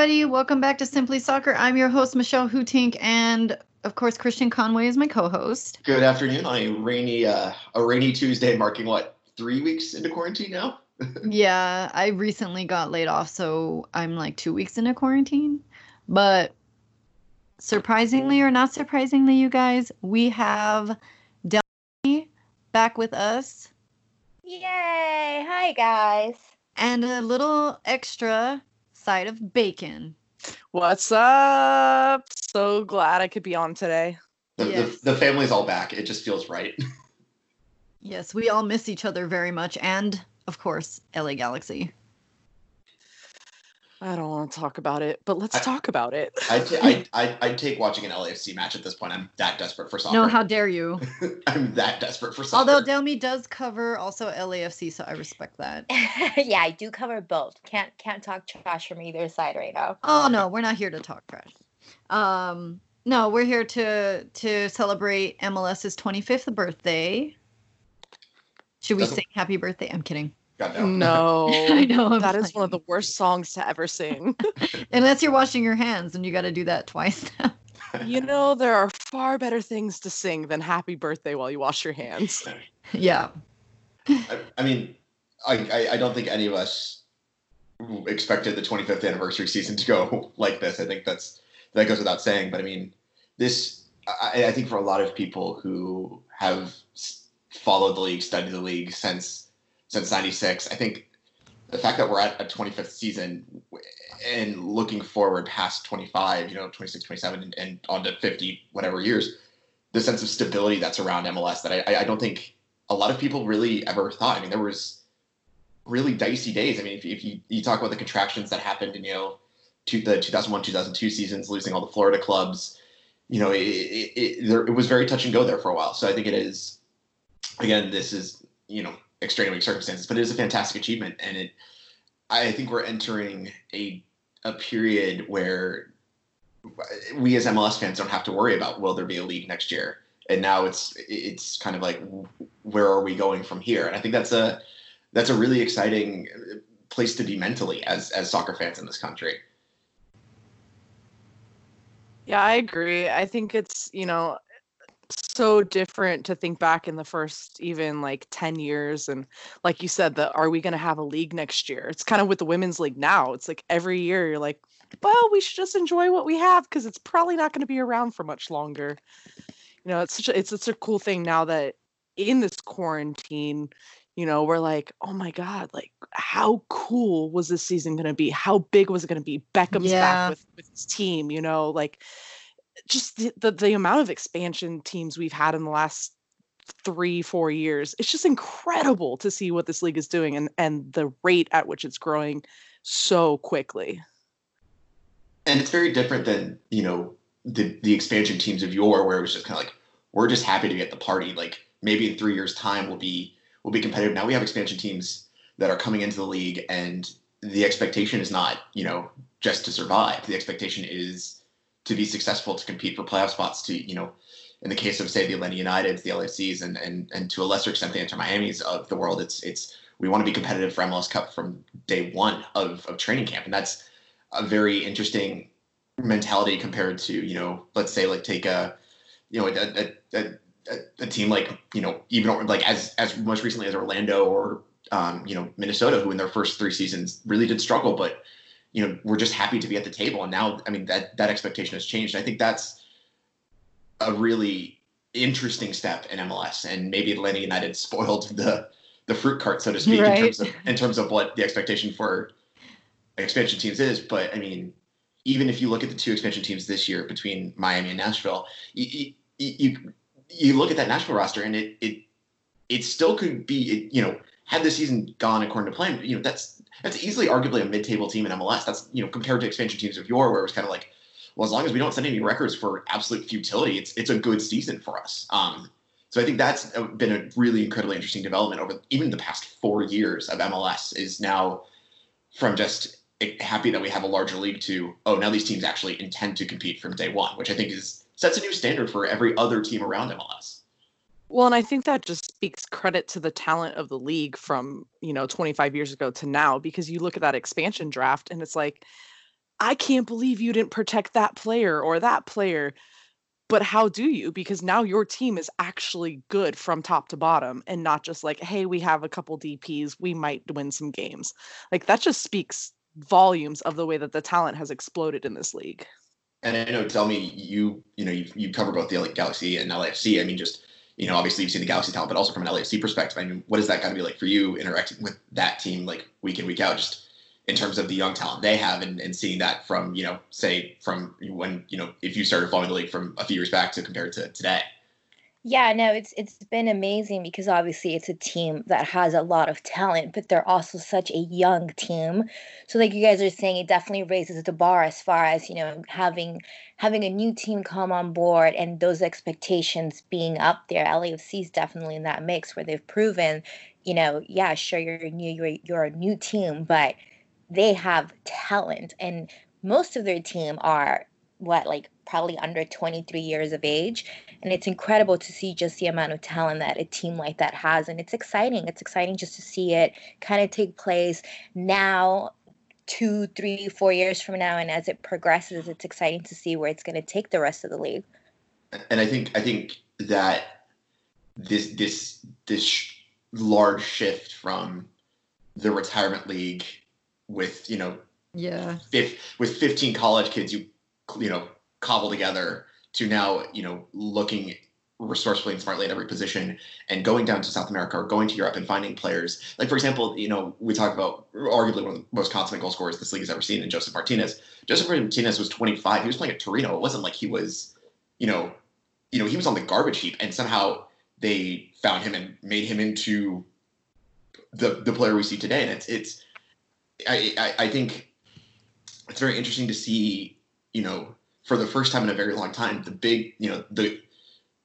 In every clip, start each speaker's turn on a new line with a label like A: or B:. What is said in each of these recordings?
A: everybody. Welcome back to Simply Soccer. I'm your host, Michelle Hootink, and of course, Christian Conway is my co-host.
B: Good afternoon on a rainy, uh, a rainy Tuesday, marking what three weeks into quarantine now.
A: yeah, I recently got laid off, so I'm like two weeks into quarantine. But surprisingly or not surprisingly, you guys, we have Delmy back with us.
C: Yay! Hi, guys.
A: And a little extra side of bacon.
D: What's up? So glad I could be on today.
B: The, yes. the, the family's all back. It just feels right.
A: yes, we all miss each other very much. And, of course, LA Galaxy.
D: I don't want to talk about it, but let's
B: I,
D: talk about it.
B: I'd, t- I'd, I'd, I'd, take watching an LAFC match at this point. I'm that desperate for soccer.
A: No, how dare you?
B: I'm that desperate for soccer.
A: Although Delmy does cover also LAFC, so I respect that.
C: yeah, I do cover both. Can't can't talk trash from either side right now.
A: Oh no, we're not here to talk trash. Um, no, we're here to to celebrate MLS's 25th birthday. Should we sing happy birthday? I'm kidding.
D: No,
A: I know.
D: I'm that is one of the worst songs to ever sing.
A: Unless you're washing your hands, and you got to do that twice now.
D: You know, there are far better things to sing than "Happy Birthday" while you wash your hands.
A: Yeah.
B: I, I mean, I, I, I don't think any of us expected the 25th anniversary season to go like this. I think that's that goes without saying. But I mean, this I, I think for a lot of people who have followed the league, studied the league since since 96. I think the fact that we're at a 25th season and looking forward past 25, you know, 26, 27, and, and on to 50, whatever years, the sense of stability that's around MLS that I, I don't think a lot of people really ever thought. I mean, there was really dicey days. I mean, if, if you, you talk about the contractions that happened in, you know, to the 2001, 2002 seasons, losing all the Florida clubs, you know, it, it, it, there, it was very touch and go there for a while. So I think it is, again, this is, you know, extraordinary circumstances, but it is a fantastic achievement, and it. I think we're entering a a period where we as MLS fans don't have to worry about will there be a league next year, and now it's it's kind of like where are we going from here, and I think that's a that's a really exciting place to be mentally as as soccer fans in this country.
D: Yeah, I agree. I think it's, you know, so different to think back in the first even like 10 years and like you said the are we going to have a league next year? It's kind of with the women's league now it's like every year you're like well we should just enjoy what we have because it's probably not going to be around for much longer. You know it's such a, it's such a cool thing now that in this quarantine you know we're like oh my god like how cool was this season going to be? How big was it going to be? Beckham's yeah. back with, with his team you know like just the, the, the amount of expansion teams we've had in the last three four years it's just incredible to see what this league is doing and and the rate at which it's growing so quickly.
B: And it's very different than you know the the expansion teams of yore where it was just kind of like we're just happy to be at the party. Like maybe in three years time we'll be we'll be competitive. Now we have expansion teams that are coming into the league and the expectation is not you know just to survive. The expectation is to be successful to compete for playoff spots to you know in the case of say the Atlanta Uniteds, the LAFCs, and and and to a lesser extent the Inter Miami's of the world, it's it's we want to be competitive for MLS Cup from day one of, of training camp, and that's a very interesting mentality compared to you know let's say like take a you know a, a, a, a team like you know even like as as most recently as Orlando or um, you know Minnesota, who in their first three seasons really did struggle, but you know we're just happy to be at the table. And now i mean that that expectation has changed. I think that's a really interesting step in mls and maybe atlanta united spoiled the the fruit cart so to speak right. in terms of in terms of what the expectation for expansion teams is. But i mean even if you look at the two expansion teams this year between miami and nashville you you, you look at that nashville roster and it it it still could be you know had the season gone according to plan you know that's that's easily arguably a mid-table team in MLS. That's you know compared to expansion teams of yore, where it was kind of like, well, as long as we don't set any records for absolute futility, it's it's a good season for us. Um, so I think that's been a really incredibly interesting development over even the past four years of MLS. Is now from just happy that we have a larger league to oh now these teams actually intend to compete from day one, which I think is sets a new standard for every other team around MLS.
D: Well, and I think that just speaks credit to the talent of the league from, you know, 25 years ago to now, because you look at that expansion draft and it's like, I can't believe you didn't protect that player or that player. But how do you? Because now your team is actually good from top to bottom and not just like, hey, we have a couple DPs, we might win some games. Like that just speaks volumes of the way that the talent has exploded in this league.
B: And I know, tell me, you you know, you you cover both the LA Galaxy and LAFC. I mean, just you know, obviously you've seen the Galaxy talent, but also from an LAFC perspective. I mean, what is that going to be like for you interacting with that team like week in week out? Just in terms of the young talent they have and, and seeing that from, you know, say from when, you know, if you started following the league from a few years back to compared to today.
C: Yeah, no, it's it's been amazing because obviously it's a team that has a lot of talent, but they're also such a young team. So like you guys are saying, it definitely raises the bar as far as, you know, having having a new team come on board and those expectations being up there. LAFC is definitely in that mix where they've proven, you know, yeah, sure you're new you're, you're a new team, but they have talent and most of their team are what like probably under 23 years of age. And it's incredible to see just the amount of talent that a team like that has. And it's exciting. It's exciting just to see it kind of take place now two three four years from now. And as it progresses it's exciting to see where it's going to take the rest of the league.
B: And i think i think that this this this large shift from the retirement league with you know
A: yeah.
B: if with 15 college kids you you know cobble together to now you know looking resourcefully and smartly at every position and going down to South America or going to Europe and finding players. Like for example you know we talk about arguably one of the most consummate goal scorers this league has ever seen in Josef Martinez. Josef Martinez was 25 he was playing at Torino. It wasn't like he was you know you know he was on the garbage heap and somehow they found him and made him into the the player we see today. And it's it's I, I, I think it's very interesting to see, you know, for the first time in a very long time, the big, you know, the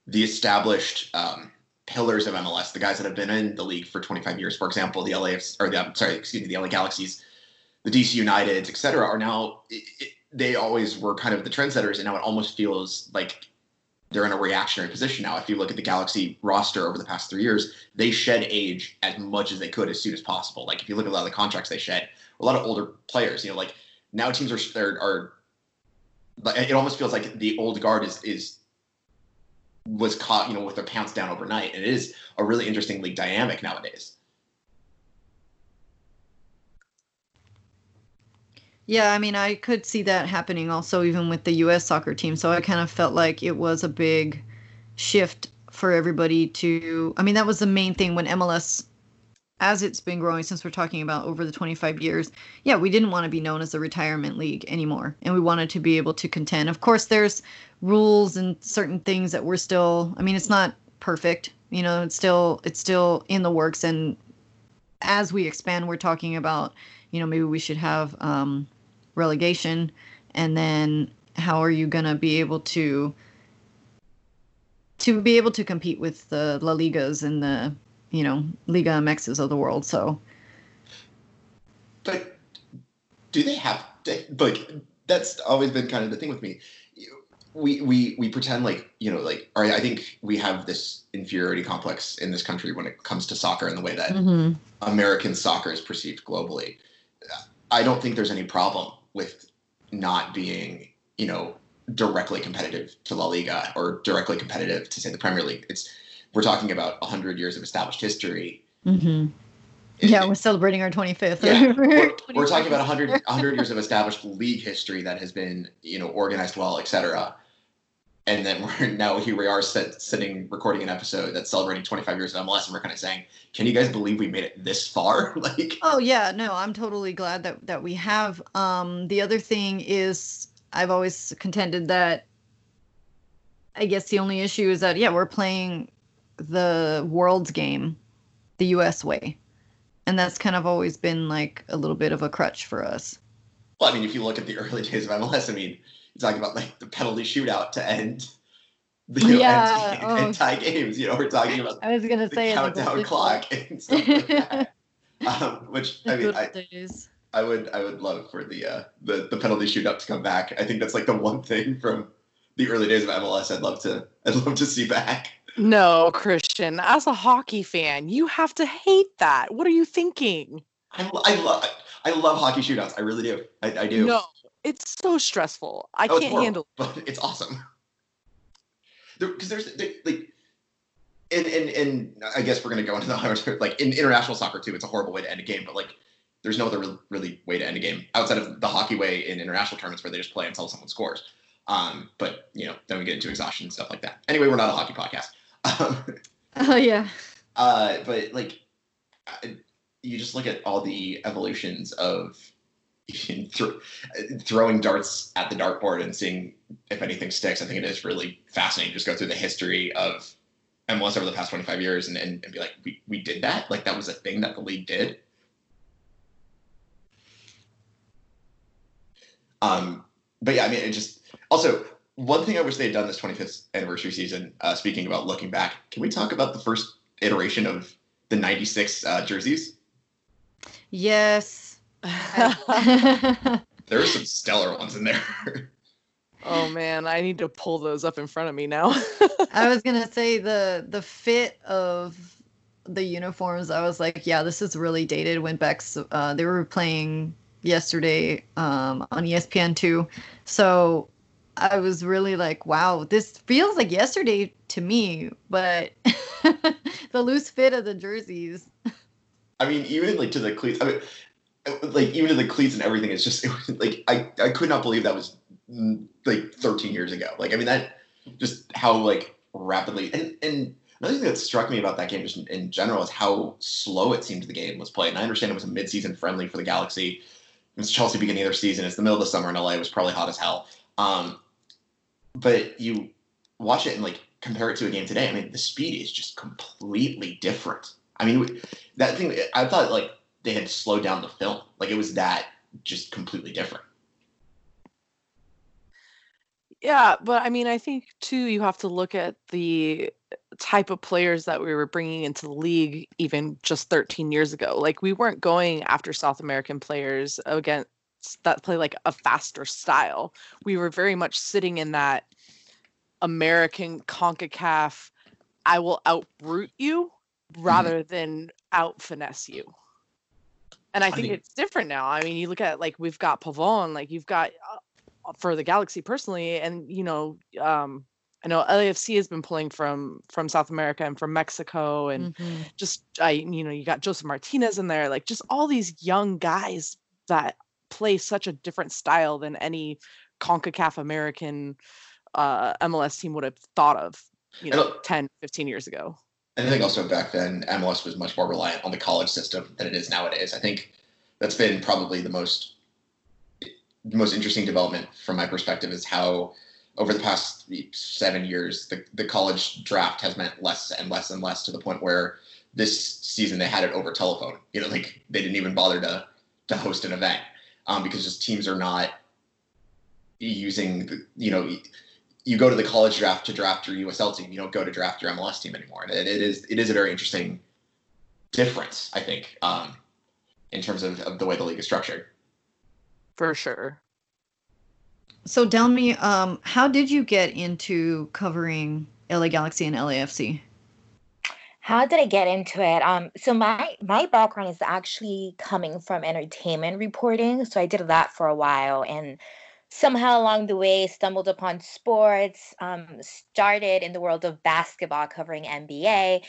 B: the established um, pillars of MLS, the guys that have been in the league for 25 years, for example, the LA or the sorry, excuse me, the LA Galaxies, the DC Uniteds, et cetera, are now it, it, they always were kind of the trendsetters, and now it almost feels like they're in a reactionary position now. If you look at the Galaxy roster over the past three years, they shed age as much as they could as soon as possible. Like if you look at a lot of the contracts they shed, a lot of older players. You know, like now teams are, are it almost feels like the old guard is is was caught, you know, with their pants down overnight. And it is a really interesting league dynamic nowadays.
A: Yeah, I mean, I could see that happening also even with the U.S. soccer team. So I kind of felt like it was a big shift for everybody to. I mean, that was the main thing when MLS as it's been growing since we're talking about over the 25 years yeah we didn't want to be known as a retirement league anymore and we wanted to be able to contend. Of course there's rules and certain things that we're still i mean it's not perfect you know it's still it's still in the works and as we expand we're talking about you know maybe we should have um, relegation and then how are you going to be able to to be able to compete with the la ligas and the you know Liga MXs of the world. So,
B: but do they have like that's always been kind of the thing with me. We we we pretend like you know like or I think we have this inferiority complex in this country when it comes to soccer and the way that mm-hmm. American soccer is perceived globally. I don't think there's any problem with not being you know directly competitive to La Liga or directly competitive to say the Premier League. It's we're talking about 100 years of established history.
A: Mm-hmm. yeah, we're celebrating our 25th.
B: Yeah, we're, we're, talking about 100, 100 years of established league history that has been, you know, organized well, et cetera. And then we're now here we are sit, sitting recording an episode that's celebrating 25 years of MLS, and we're kind of saying, "Can you guys believe we made it this far?" like,
A: oh yeah, no, I'm totally glad that that we have. Um, the other thing is, I've always contended that I guess the only issue is that yeah, we're playing the world's game the US way. And that's kind of always been like a little bit of a crutch for us.
B: Well, I mean, if you look at the early days of MLS, I mean, you're talking about like the penalty shootout to end the know, end, oh. tie games. You know, we're talking about
A: I was gonna say
B: countdown clock and stuff like that. um, which I mean, I, I, would I would love for the uh, the the penalty shootout to come back. I think that's like the one thing from the early days of MLS I'd love to I'd love to see back.
D: No, Christian, as a hockey fan, you have to hate that. What are you thinking?
B: I, I love I love hockey shootouts. I really do. I, I do.
D: No, It's so stressful. I
B: Oh,
D: can't
B: horrible,
D: handle.
B: but it's awesome. Because there's there, like, and and and I guess we're gonna go into the like in international soccer too. It's a horrible way to end a game, but like, there's no other really way to end a game outside of the hockey way in international tournaments where they just play until someone scores. Um, but you know, then we get into exhaustion and stuff like that. Anyway, we're not a hockey podcast. Um,
A: Oh yeah.
B: uh, but like, you just look at all the evolutions of thro- throwing darts at the dartboard and seeing if anything sticks. I think it is really fascinating. to Just go through the history of MLS over the past 25 years and, and, and be like, we, we did that? Like, that was a thing that the league did? Um, but yeah, I mean, it just also one thing I wish they had done this 25th anniversary season. Uh, speaking about looking back, can we talk about the first iteration of the 96 uh, jerseys?
A: Yes.
B: There are some stellar ones in there.
D: oh man, I need to pull those up in front of me now.
A: I was gonna say the the fit of the uniforms. I was like, yeah, this is really dated. Went back. s- Uh, they were playing yesterday um, on ESPN two, so I was really like, wow, this feels like yesterday to me. But the loose fit of the jerseys.
B: I mean, even like to the cleats. I mean, like even to the cleats and everything. It's just it was, like I I could not believe that was mm, like 13 years ago. Like I mean that just how like rapidly and and another thing that struck me about that game just in, in general is how slow it seemed the game was played. And I understand it was a midseason friendly for the Galaxy. It was Chelsea beginning of their season. It's the middle of the summer in LA. It was probably hot as hell. Um, but you watch it and like compare it to a game today. I mean, the speed is just completely different. I mean, that thing. I thought like they had slowed down the film. Like it was that just completely different.
D: Yeah, but I mean, I think too, you have to look at the type of players that we were bringing into the league even just 13 years ago. Like, we weren't going after South American players against that play like a faster style. We were very much sitting in that American CONCACAF, I will outbrute you rather than out finesse you. And I
B: I
D: think
B: think-
D: it's different now. I mean, you look at like we've got Pavon, like you've got uh, for the Galaxy personally, and you know, um, I know LAFC has been pulling from from South America and from Mexico, and
A: Mhm.
D: just I, you know, you got Josef Martinez in there, like just all these young guys that play such a different style than any CONCACAF American uh, MLS team would have thought of, you know,
B: look-
D: 10, 15 years ago.
B: And I think also back then MLS was much more reliant on the college system than it is nowadays. I think that's been probably the most the most interesting development from my perspective is how over the past seven years the, the college draft has meant less and less and less to the point where this season they had it over telephone. You know, like they didn't even bother to to host an event um, because just teams are not using the, you know you go to the college draft to draft your USL team. You don't go to draft your MLS team anymore. And it, it is it is a very interesting difference, I think, um, in terms of, of the way the league is structured.
D: For sure.
A: So tell me, um, how did you get into covering LA Galaxy and LAFC?
C: How did I get into it? Um, so my my background is actually coming from entertainment reporting. So I did that for a while, and somehow along the way stumbled upon sports. Um, started in the world of basketball, covering NBA,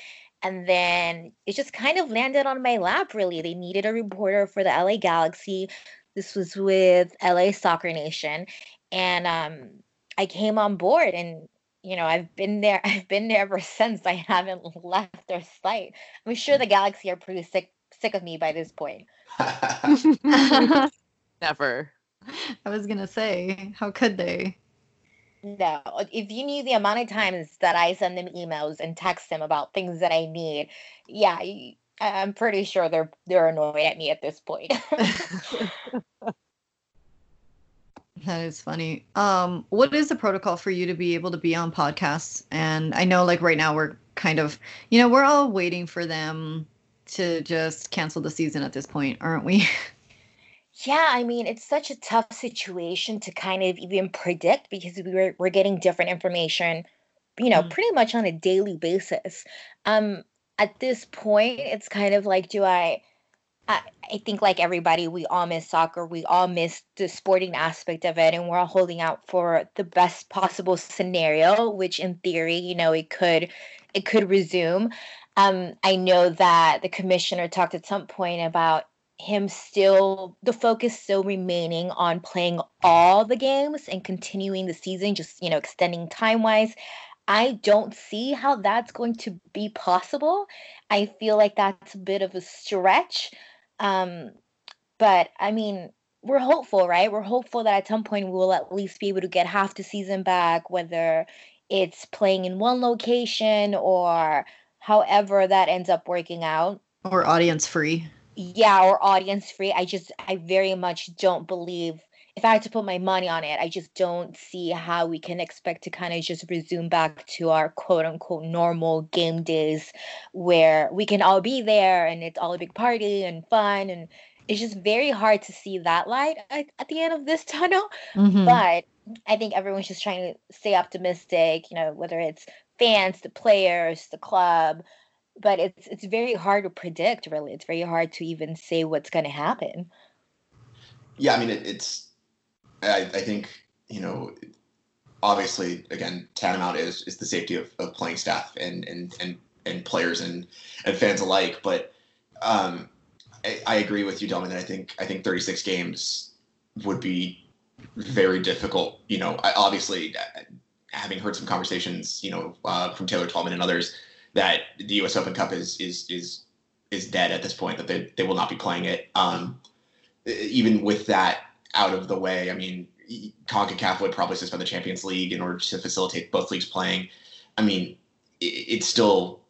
C: and then it just kind of landed on my lap. Really, they needed a reporter for the LA Galaxy. This was with LA Soccer Nation, and um, I came on board and you know, I've been there. I've been there ever since. I haven't left their site. I'm sure hmm. the Galaxy are pretty sick sick of me by this point.
D: Never.
A: I was gonna say, how could they?
C: No, if you knew the amount of times that I send them emails and text them about things that I need, yeah, I'm pretty sure they're they're annoyed at me at this point.
A: That is funny. Um, what is the protocol for you to be able to be on podcasts? And I know, like right now, we're kind of, you know, we're all waiting for them to just cancel the season at this point, aren't we?
C: Yeah, I mean, it's such a tough situation to kind of even predict because we're we're getting different information, you know,
A: Mm.
C: pretty much on a daily basis. Um, at this point, it's kind of like, do I I, think like everybody, we all miss soccer. We all miss the sporting aspect of it, and we're all holding out for the best possible scenario, which in theory, you know, it could it could resume. Um, I know that the commissioner talked at some point about him still the focus still remaining on playing all the games and continuing the season, just you know, extending time wise. I don't see how that's going to be possible. I feel like that's a bit of a stretch. Um, but I mean, we're hopeful, right? We're hopeful that at some point we'll at least be able to get half the season back, whether it's playing in one location or however that ends up working out.
A: Or audience free.
C: Yeah, or audience free. I just, I very much don't believe if I had to put my money on it, I just don't see how we can expect to kind of just resume back to our quote unquote normal game days where we can all be there and it's all a big party and fun. And it's just very hard to see that light at, at the end of this tunnel. Mm-hmm. But I think everyone's just trying to stay optimistic, you know, whether it's fans, the players, the club. But it's it's very hard to predict, really. It's very hard to even say what's going to happen.
B: Yeah, I mean, it, it's I, I think you know obviously again tantamount is is the safety of, of playing staff and and and and players and and fans alike. But um I, agree with you that I think I think 36 games would be very difficult. You know I, obviously uh, having heard some conversations you know uh, from Taylor Twellman and others that the US Open Cup is is is is dead at this point that they, they will not be playing it. Um even with that out of the way. I mean, CONCACAF would probably suspend the Champions League in order to facilitate both leagues playing. I mean, it, it still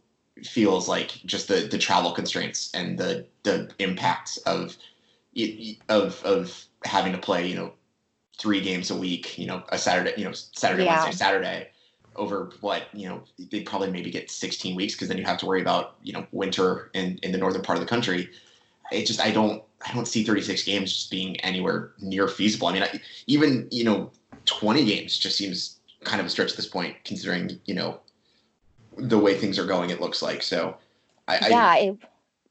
B: feels like just the the travel constraints and the the impact of of of having to play, you know, three games a week, you know, a Saturday, you know, Saturday, yeah. Wednesday, Saturday over what, you know, they probably maybe get 16 weeks because then you have to worry about, you know, winter in, in the northern part of the country. It just, I don't, I don't see 36 games just being anywhere near feasible. I mean, I, even you know 20 games just seems kind of a stretch at this point, considering you know the way things are going. It looks like so.
C: I, yeah, I,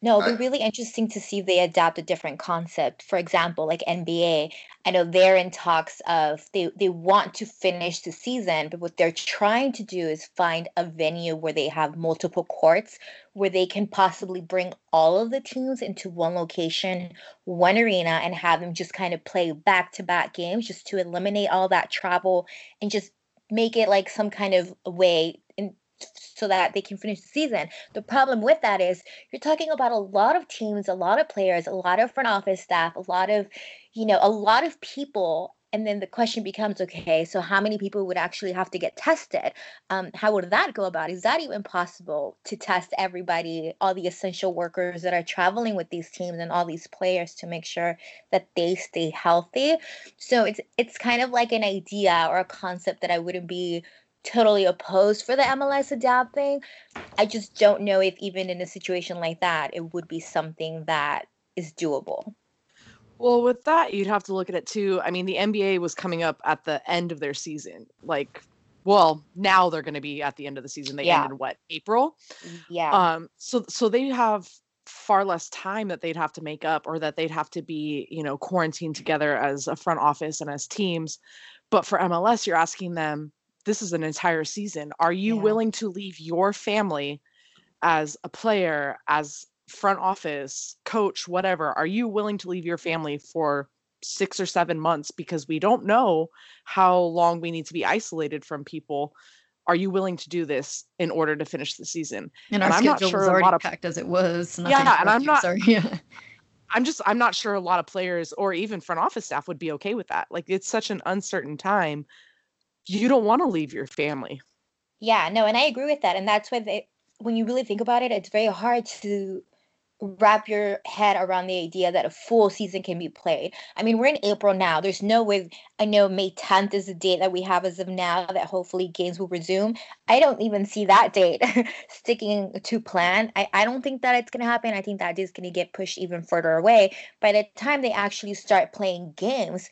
C: no, it'll be really interesting to see if they adapt a different concept. For example, like NBA, I know they're in talks of they, they want to finish the season, but what they're trying to do is find a venue where they have multiple courts where they can possibly bring all of the teams into one location, one arena, and have them just kind of play back to back games just to eliminate all that travel and just make it like some kind of way in so that they can finish the season. The problem with that is you're talking about a lot of teams, a lot of players, a lot of front office staff, a lot of, you know, a lot of people. And then the question becomes okay, so how many people would actually have to get tested? Um, how would that go about? Is that even possible to test everybody, all the essential workers that are traveling with these teams and all these players to make sure that they stay healthy? So it's it's kind of like an idea or a concept that I wouldn't be totally opposed for the MLS adapting. I just don't know if even in a situation like that, it would be something that is doable.
D: Well, with that, you'd have to look at it too. I mean, the NBA was coming up at the end of their season. Like, well, now they're going to be at the end of the season. They yeah. in what April.
C: Yeah.
D: Um. So so they have far less time that they'd have to make up, or that they'd have to be, you know, quarantined together as a front office and as teams. But for MLS, you're asking them this is an entire season. Are you yeah. willing to leave your family as a player, as front office, coach, whatever? Are you willing to leave your family for six or seven months because we don't know how long we need to be isolated from people? Are you willing to do this in order to finish the season?
A: And, and I'm not sure was already a lot of packed as it was.
D: Yeah, and I'm not. Sorry. Yeah. I'm just I'm not sure a lot of players or even front office staff would be okay with that. Like it's such an uncertain time you don't want to leave your family.
C: Yeah, no, and I agree with that. And that's why they, when you really think about it, it's very hard to wrap your head around the idea that a full season can be played. I mean, we're in April now. There's no way. I know May 10th is the date that we have as of now that hopefully games will resume. I don't even see that date sticking to plan. I, I don't think that it's going to happen. I think that is going to get pushed even further away. By the time they actually start playing games,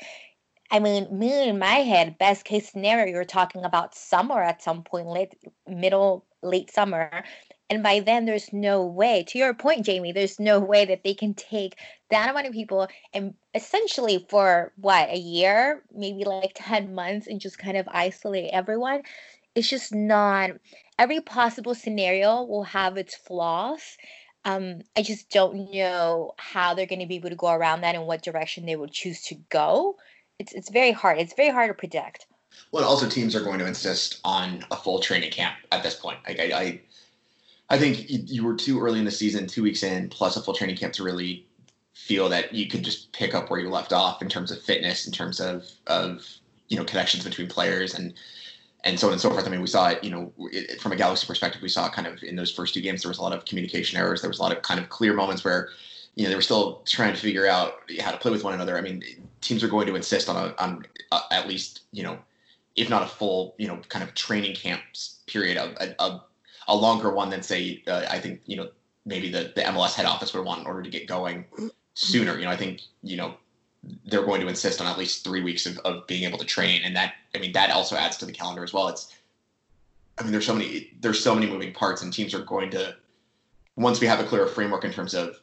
C: I mean, me in my head, best case scenario, you're talking about summer at some point, late, middle, late summer. And by then, there's no way, to your point, Jamie, there's no way that they can take that amount of people and essentially for what, a year, maybe like 10 months, and just kind of isolate everyone. It's just not, every possible scenario will have its flaws. Um, I just don't know how they're going to be able to go around that and what direction they would choose to go. It's, it's very hard. It's very hard to predict.
B: Well, also teams are going to insist on a full training camp at this point. Like I, I, I think you, you were too early in the season, two weeks in, plus a full training camp to really feel that you could just pick up where you left off in terms of fitness, in terms of of you know connections between players and and so on and so forth. I mean, we saw it, you know, it, from a Galaxy perspective, we saw kind of in those first two games, there was a lot of communication errors. There was a lot of kind of clear moments where, you know, they were still trying to figure out how to play with one another. I mean, teams are going to insist on a, on a, at least, you know, if not a full, you know, kind of training camps period, a, a, a longer one than say, uh, I think, you know, maybe the, the MLS head office would want in order to get going sooner. You know, I think, you know, they're going to insist on at least three weeks of, of being able to train. And that, I mean, that also adds to the calendar as well. It's, I mean, there's so many, there's so many moving parts and teams are going to, once we have a clearer framework in terms of,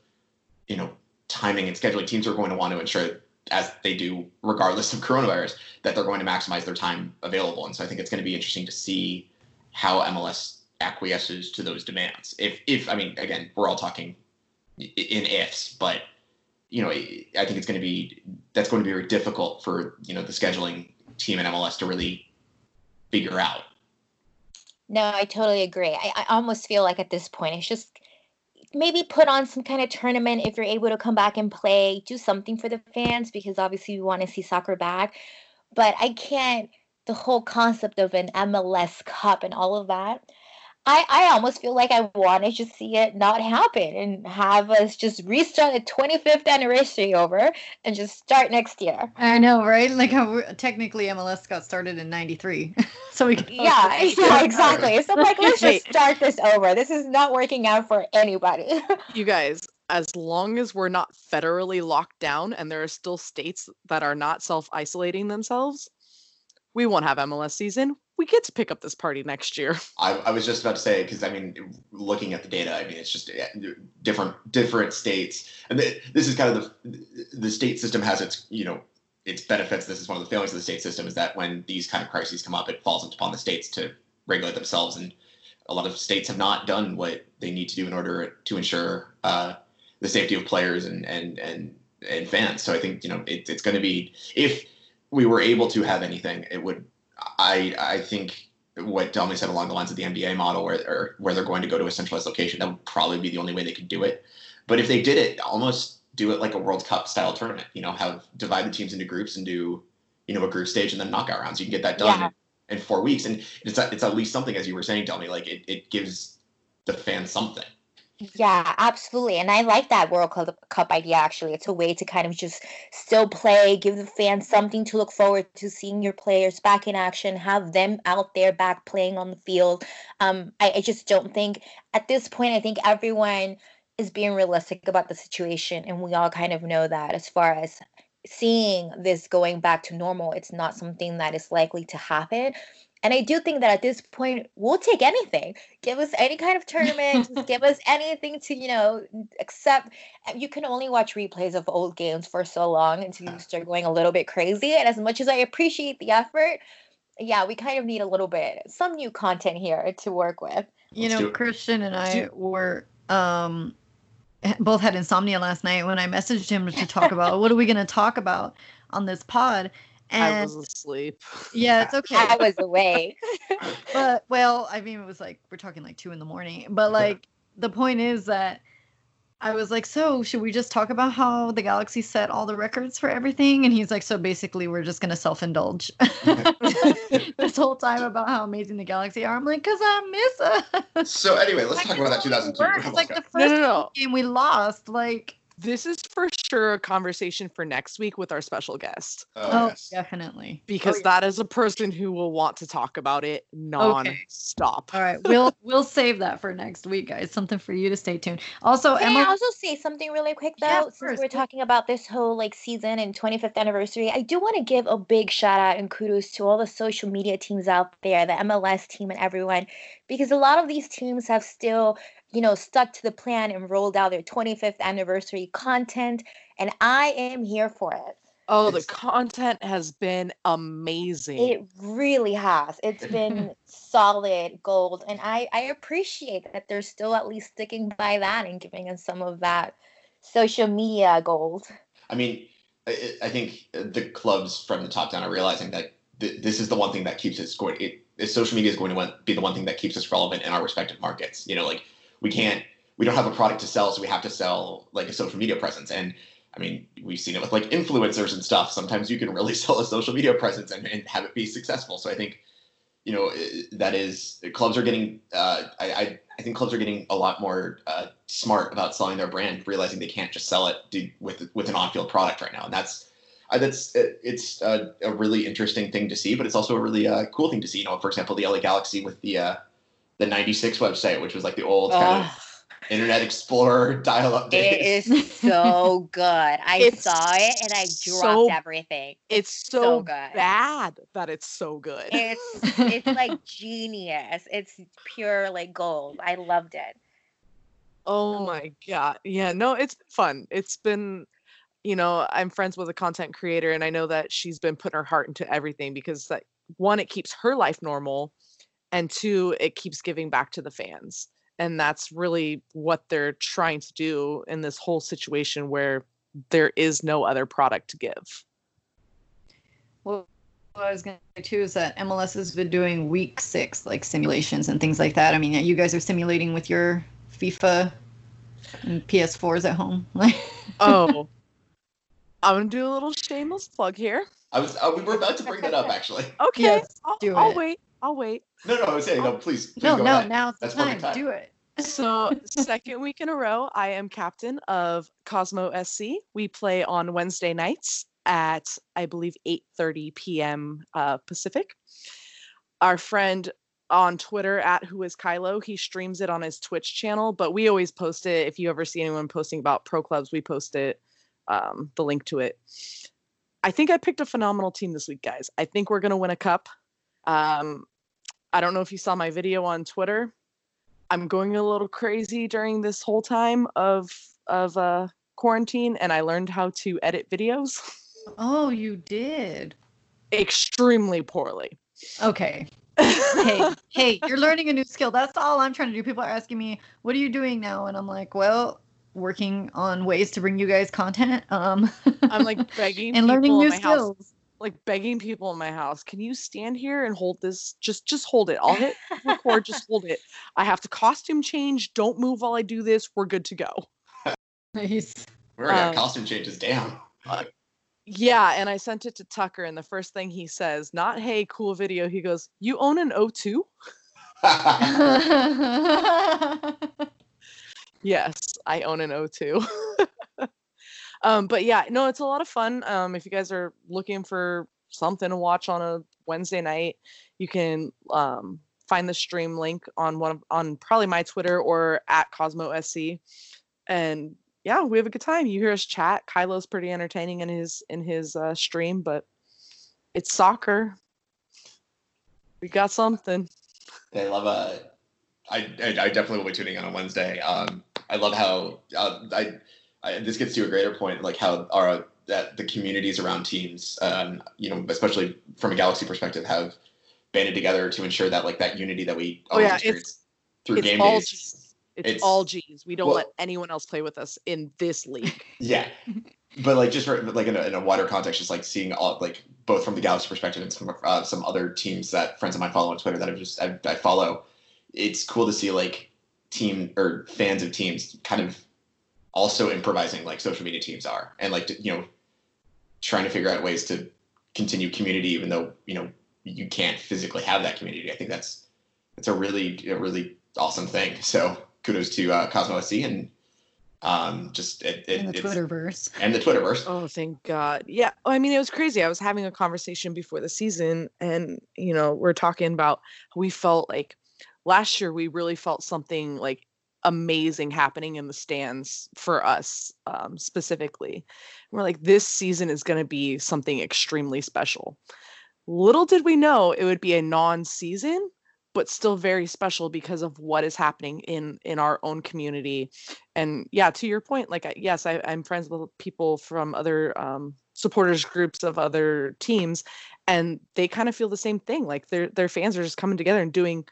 B: you know, timing and scheduling, teams are going to want to ensure as they do regardless of coronavirus that they're going to maximize their time available. And so I think it's going to be interesting to see how MLS acquiesces to those demands. If, if, I mean, again, we're all talking in ifs, but you know, I think it's going to be that's going to be very difficult for you know the scheduling team in MLS to really figure out.
C: No, I totally agree. I, I almost feel like at this point it's just maybe put on some kind of tournament if you're able to come back and play, do something for the fans because obviously we want to see soccer back. But I can't the whole concept of an MLS Cup and all of that. I, I almost feel like I wanted to see it not happen and have us just restart the 25th anniversary over and just start next year.
A: I know, right? Like how technically MLS got started in 93. so we can
C: Yeah, yeah, exactly. So like let's just start this over. This is not working out for anybody.
D: you guys, as long as we're not federally locked down and there are still states that are not self-isolating themselves, we won't have MLS season we get to pick up this party next year.
B: I, I was just about to say because I mean, looking at the data, I mean, it's just different different states, and this is kind of the the state system has its you know its benefits. This is one of the failings of the state system is that when these kind of crises come up, it falls upon the states to regulate themselves, and a lot of states have not done what they need to do in order to ensure uh, the safety of players and and and and fans. So I think you know it, it's going to be if we were able to have anything, it would I I think what Delmy said along the lines of the NBA model, where where they're going to go to a centralized location, that would probably be the only way they could do it. But if they did it, almost do it like a World Cup style tournament. You know, have divide the teams into groups and do you know a group stage and then knockout rounds. You can get that done yeah. in, in, four weeks, and it's it's at least something, as you were saying, Delmy. Like it, it gives the fans something.
C: Yeah, absolutely. And I like that World Cup idea actually. It's a way to kind of just still play, give the fans something to look forward to seeing your players back in action, have them out there back playing on the field. Um, I, I just don't think at this point, I think everyone is being realistic about the situation. And we all kind of know that as far as seeing this going back to normal, it's not something that is likely to happen. And I do think that at this point, we'll take anything. Give us any kind of tournament, give us anything to, you know, accept. You can only watch replays of old games for so long until you start going a little bit crazy. And as much as I appreciate the effort, yeah, we kind of need a little bit, some new content here to work with.
A: You Let's know, Christian and I were um both had insomnia last night when I messaged him to talk about what are we going to talk about on this pod
D: and I was asleep.
A: Yeah, it's okay.
C: I was awake.
A: but well, I mean, it was like we're talking like two in the morning. But uh-huh. like the point is that I was like, so should we just talk about how the galaxy set all the records for everything? And he's like, so basically, we're just gonna self-indulge this whole time about how amazing the galaxy are. I'm like, cause I
B: miss us. So anyway, let's talk about that 2002.
A: It's like the first no, no, no. game we lost. Like
D: this is for sure a conversation for next week with our special guest
A: Oh, oh
B: yes.
A: definitely.
D: because oh,
A: yeah.
D: that is a person who will want to talk about it non-stop. Okay.
A: All right, we'll we'll save that for next week, guys. Something for you to stay tuned. Also,
C: Can
A: Emma,
C: I also say something really quick though?
A: Yeah,
C: Since
A: course,
C: we're talking about this whole like season and 25th anniversary, I do want to give a big shout out and kudos to all the social media teams out there, the MLS team and everyone, because a lot of these teams have still, you know, stuck to the plan and rolled out their 25th anniversary content, and I am here for it.
D: Oh, the content has been amazing.
C: It really has. It's been solid gold, and I I appreciate that they're still at least sticking by that and giving us some of that social media gold.
B: I mean, I, I think the clubs from the top down are realizing that th- this is the one thing that keeps us going. It, is social media is going to be the one thing that keeps us relevant in our respective markets. You know, like we can't, we don't have a product to sell, so we have to sell like a social media presence. And I mean, we've seen it with like influencers and stuff. Sometimes you can really sell a social media presence and, and have it be successful. So I think, you know, that is clubs are getting. Uh, I, I I think clubs are getting a lot more uh, smart about selling their brand, realizing they can't just sell it with with an on-field product right now, and that's uh, that's it, it's uh, a really interesting thing to see, but it's also a really uh, cool thing to see. You know, for example, the LA Galaxy with the uh, the '96 website, which was like the old kind of Internet Explorer dial-up days.
C: It is so good. I
D: It's
C: saw it and I dropped
D: so-
C: everything.
D: it's
C: so
D: so,
C: good.
D: bad that it's so good.
C: It's it's like genius. It's pure like gold. I loved it.
D: Oh my god. Yeah, no, it's been fun. It's been you know, I'm friends with a content creator and I know that she's been putting her heart into everything because that one it keeps her life normal and two it keeps giving back to the fans. And that's really what they're trying to do in this whole situation where there is no other product to give.
A: Well, what I was going to say too is that MLS has been doing week six like simulations and things like that. I mean, you guys are simulating with your FIFA and PS4s at home. Like,
D: Oh. I'm gonna do a little shameless plug here.
B: I was uh, we were about to bring that up actually.
D: Okay.
A: Yes,
D: I'll,
A: do
D: I'll
A: it.
D: wait. I'll wait.
B: No, no, I was saying no. Please, please
A: no,
B: go
A: no,
B: ahead.
A: now's the
B: That's
A: time.
B: perfect time.
A: Do it.
D: So, second week in a row, I am captain of Cosmo SC. We play on Wednesday nights at I believe 8:30 p.m. Uh, Pacific. Our friend on Twitter at Who Is Kylo, he streams it on his Twitch channel, but we always post it. If you ever see anyone posting about pro clubs, we post it, um, the link to it. I think I picked a phenomenal team this week, guys. I think we're gonna win a cup. Um, I don't know if you saw my video on Twitter. I'm going a little crazy during this whole time of of uh, quarantine, and I learned how to edit videos
A: Oh, you did.
D: extremely poorly.
A: Okay. hey, hey, you're learning a new skill. That's all I'm trying to do. People are asking me, "What are you doing now?" And I'm like, "Well, working on ways to bring you guys content." Um,
D: I'm like begging
A: and learning new
D: my house,
A: skills.
D: Like begging people in my house, can you stand here and hold this? Just just hold it. I'll hit record. just hold it. I have to costume change. Don't move while I do this. We're good to go.
A: Nice.
B: We already got
D: Um,
B: costume changes down.
D: Yeah, and I sent it to Tucker, and the first thing he says, not "Hey, cool video," he goes, "You own an O2?" Yes, I own an O2. um, but yeah, no, it's a lot of fun. Um, if you guys are looking for something to watch on a Wednesday night, you can um, find the stream link on one of, on probably my Twitter or at Cosmo SC. And yeah, we have a good time. You hear us chat. Kylo's pretty entertaining in his in his uh, stream, but it's soccer. We got something.
B: They love uh, I, I I definitely will be tuning in on Wednesday. Um, I love how uh, I, I this gets to a greater point, like how our that the communities around teams, um, you know, especially from a Galaxy perspective, have banded together to ensure that like that unity that we
D: Oh, yeah,
B: always experience through
D: it's
B: game
D: all
B: days.
D: G's. It's,
B: It's-
D: all G's. We don't
B: well-
D: let anyone else play with us in this league.
B: Yeah, but like just for like in a, in a wider context, just like seeing all like both from the Galaxy perspective and some uh, some other teams that friends of mine follow on Twitter that I've just I, I follow. It's cool to see like team or fans of teams kind of also improvising like social media teams are and like you know trying to figure out ways to continue community even though you know you can't physically have that community. I think that's it's a really a really awesome thing. So kudos to uh, Cosmo SC and Um, just it, it,
A: in the
B: it's-
A: Twitterverse.
B: and the Twitterverse.
D: Oh, thank God. Yeah. I mean, it was crazy. I was having a conversation before the season, and, you know, we're talking about we felt like last year we really felt something like amazing happening in the stands for us um, specifically. We're like, this season is going to be something extremely special. Little did we know it would be a non season but still very special because of what is happening in in our own community and yeah to your point like yes I, i'm friends with people from other um, supporters groups of other teams and they kind of feel the same thing like their their fans are just coming together and doing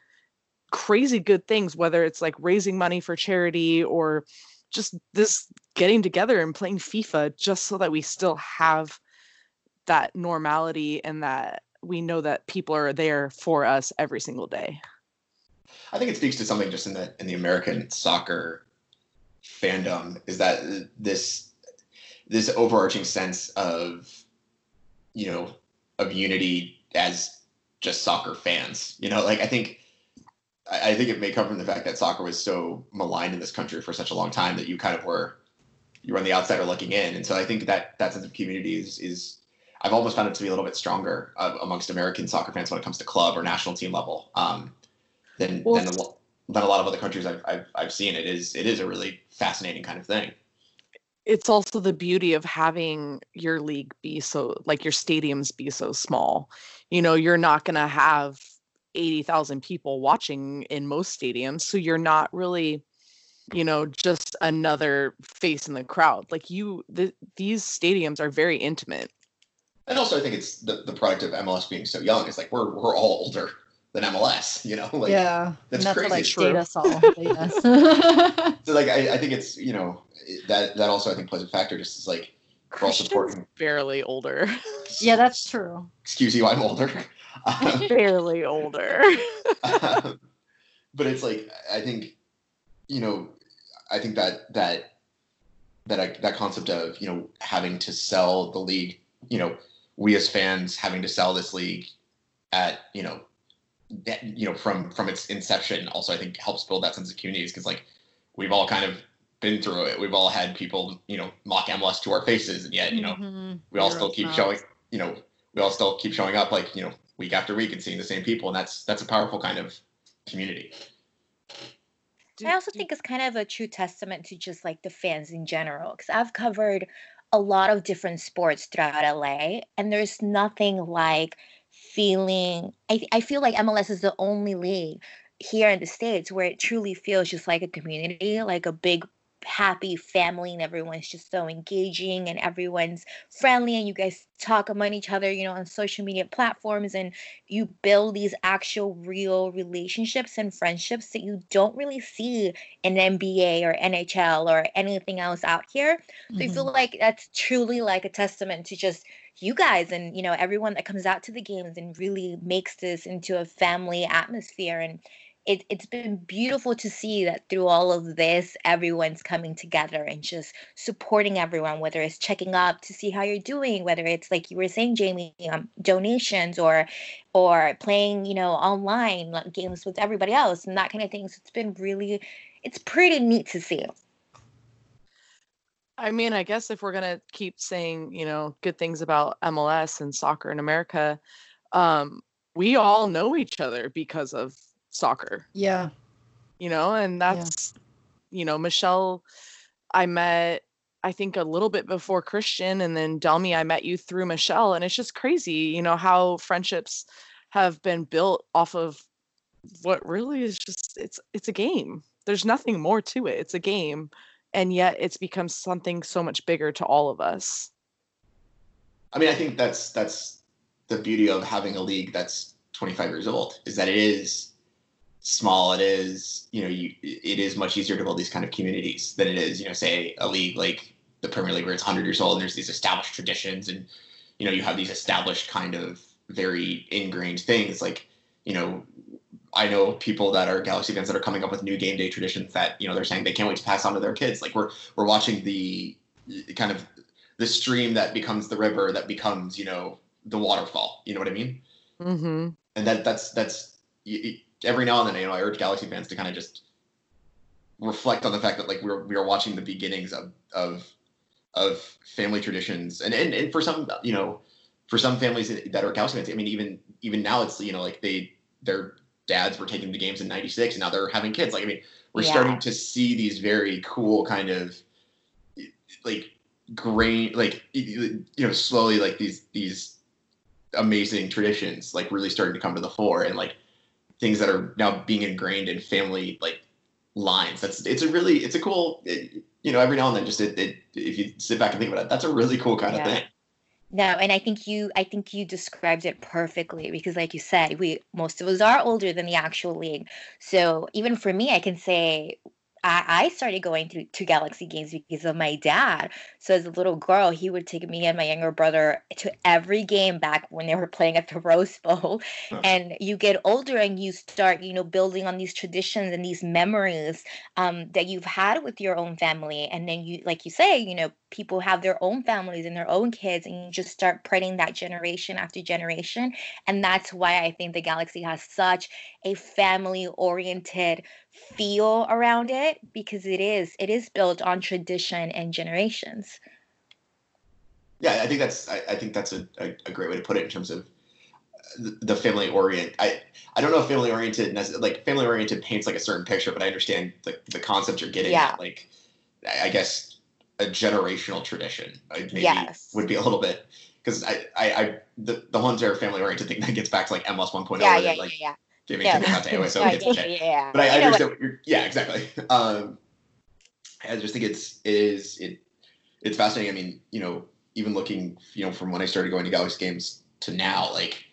D: crazy good things whether it's like raising money for charity or just this getting together and playing fifa just so that we still have that normality and that we know that people are there for us every single day
B: I think it speaks to something just in the in the American soccer fandom is that this this overarching sense of you know of unity as just soccer fans. You know, like I think I I think it may come from the fact that soccer was so maligned in this country for such a long time that you kind of were you were on the outsider looking in, and so I think that that sense of community is is I've almost found it to be a little bit stronger uh, amongst American soccer fans when it comes to club or national team level um, than
D: Well,
B: than, a, than a lot of other countries I've, I've I've seen. It is it is a really fascinating kind of thing.
D: it's also the beauty of having your league be so like your stadiums be so small you know you're not going to have 80,000 people watching in most stadiums so you're not really you know just another face in the crowd like you th- these stadiums are very intimate
B: And also, I think it's the, the product of MLS being so young. It's like we're we're all older than MLS. You know, like
A: yeah,
B: that's
A: not to
B: crazy.
A: like
D: True.
A: us all. yes.
B: so like I, I think it's you know that that also I think plays a factor. Just as like we're all
D: Christian's
B: supporting.
D: barely older
A: yeah, that's true.
B: Excuse you, I'm older.
D: barely older
B: Um, but it's like I think you know I think that that that that concept of you know having to sell the league you know we as fans having to sell this league at you know that, you know from from its inception also I think helps build that sense of community because like we've all kind of been through it we've all had people you know mock MLS to our faces and yet you know
A: Mhm.
B: we all
A: You're
B: still keep
A: no.
B: showing you know we all still keep showing up like you know week after week and seeing the same people and that's that's a powerful kind of community
C: I also think it's kind of a true testament to just like the fans in general. Because I've covered a lot of different sports throughout LA, and there's nothing like feeling. I, I feel like MLS is the only league here in the States where it truly feels just like a community, like a big happy family and everyone's just so engaging and everyone's friendly and you guys talk among each other you know on social media platforms and you build these actual real relationships and friendships that you don't really see in NBA or NHL or anything else out here. So I feel
A: mm-hmm.
C: like that's truly like a testament to just you guys and you know everyone that comes out to the games and really makes this into a family atmosphere and it, it's been beautiful to see that through all of this everyone's coming together and just supporting everyone whether it's checking up to see how you're doing whether it's like you were saying jamie um, donations or or playing you know online games with everybody else and that kind of thing. So it's been really it's pretty neat to see.
D: I mean, I guess if we're gonna keep saying, you know, good things about MLS and soccer in America, um, we all know each other because of soccer,
A: Yeah.
D: you know, and
A: Yeah.
D: that's, you know, Michelle, I met, I think a little bit before Christian, and then Delmy I met you through Michelle, and it's just crazy, you know, how friendships have been built off of what really is just it's it's a game. There's nothing more to it. It's a game and yet it's become something so much bigger to all of us.
B: I mean, I think that's that's the beauty of having a league that's 25 years old is that it is small. It is you know you it is much easier to build these kind of communities than it is you know say a league like the Premier League where it's 100 years old and there's these established traditions and you know you have these established kind of very ingrained things like you know I know people that are Galaxy fans that are coming up with new game day traditions that you know they're saying they can't wait to pass on to their kids. Like we're we're watching the kind of the stream that becomes the river that becomes you know the waterfall. You know what I mean?
D: Mm-hmm.
B: And that that's that's every now and then you know I urge Galaxy fans to kind of just reflect on the fact that like we're we are watching the beginnings of of of family traditions. And and, and for some you know for some families that are Galaxy fans, I mean even even now it's you know like they their dads were taking the games in 96 and now they're having kids. Like I mean we're
C: Yeah.
B: starting to see these very cool kind of like grain like you know slowly like these these amazing traditions like really starting to come to the fore. And like things that are now being ingrained in family like lines that's it's a really it's a cool it, you know every now and then just it, it, if you sit back and think about it that's a really cool kind
C: Yeah.
B: of thing
C: No, and I think you I think you described it perfectly because like you said, we most of us are older than the actual league. So even for me, I can say I, I started going to, to Galaxy games because of my dad. So as a little girl, he would take me and my younger brother to every game back when they were playing at the Rose Bowl.
B: Huh.
C: And you get older and you start, you know, building on these traditions and these memories um, that you've had with your own family. And then you, like you say, you know, people have their own families and their own kids, and you just start spreading that generation after generation. And that's why I think the Galaxy has such a family oriented feel around it because it is it is built on tradition and generations.
B: yeah i think that's i, I think that's a, a, a great way to put it in terms of the, the family orient i i don't know if family oriented like family oriented paints like a certain picture but i understand the, the concept you're getting
C: Yeah.
B: like I, guess a generational tradition uh, maybe
C: Yes.
B: would be a little bit because I, I i the the Hunter family oriented thing that gets back to like MLS 1.0
C: yeah, yeah,
B: they're,
C: yeah,
B: like
C: yeah.
B: Giving
C: Yeah.
B: out to AOA so
C: Right, yeah, yeah,
B: but I, I
C: know what-
B: understand what? you're yeah exactly. Um I just think it's it is it it's fascinating. I mean you know even looking you know from when I started going to Galaxy games to now like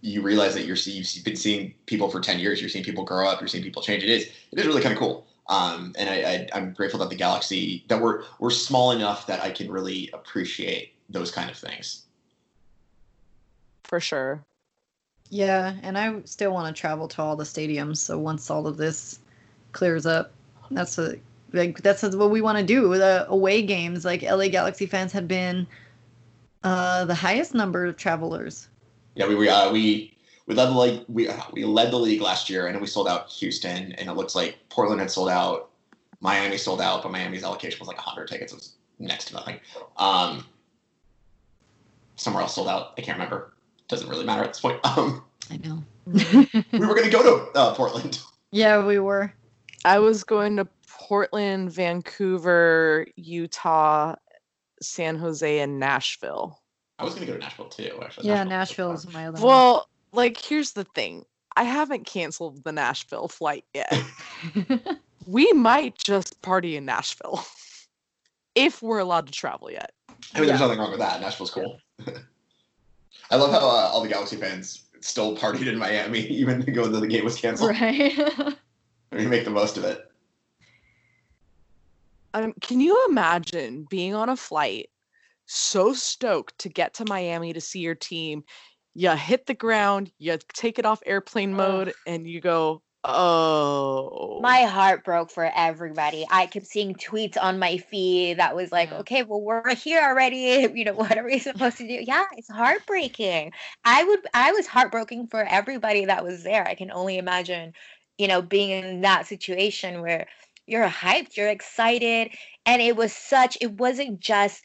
B: you realize that you're you've been seeing people for 10 years you're seeing people grow up you're seeing people change. It is it is really kind of cool. Um and I, I I'm grateful that the Galaxy that we're we're small enough that I can really appreciate those kind of things.
D: For sure.
A: Yeah, and I still want to travel to all the stadiums. So once all of this clears up, that's a like that's what we want to do. The away games, like LA Galaxy fans have been uh, the highest number of travelers.
B: Yeah, we we uh, we we led the league. We uh, we led the league last year, and we sold out Houston, and it looks like Portland had sold out. Miami sold out, but Miami's allocation was like 100 tickets. It was next to nothing. Um, somewhere else sold out. I can't remember. Doesn't really matter at this point. Um,
A: I know.
B: we were going to go to uh, Portland.
A: yeah, we were.
D: I was going to Portland, Vancouver, Utah, San Jose, and Nashville.
B: I was going to go to Nashville too. Actually,
A: Yeah,
B: Nashville
A: Nashville is my other
D: Well, like here's the thing. I haven't canceled the Nashville flight yet. we might just party in Nashville if we're allowed to travel yet.
B: I mean, there's nothing wrong with that. Nashville's cool. I love how uh, all the Galaxy fans still partied in Miami, even though the game was canceled.
A: right.
B: We make the most of it.
D: Um, can you imagine being on a flight so stoked to get to Miami to see your team? You hit the ground, you take it off airplane
C: Ugh.
D: mode, and you go, oh.
C: My heart broke for everybody. I kept seeing tweets on my feed that was like,
A: Yeah.
C: okay, well, we're here already. You know, what are we supposed to do? Yeah, it's heartbreaking. I would, I was heartbroken for everybody that was there. I can only imagine, you know, being in that situation where you're hyped, you're excited. And it was such, it wasn't just,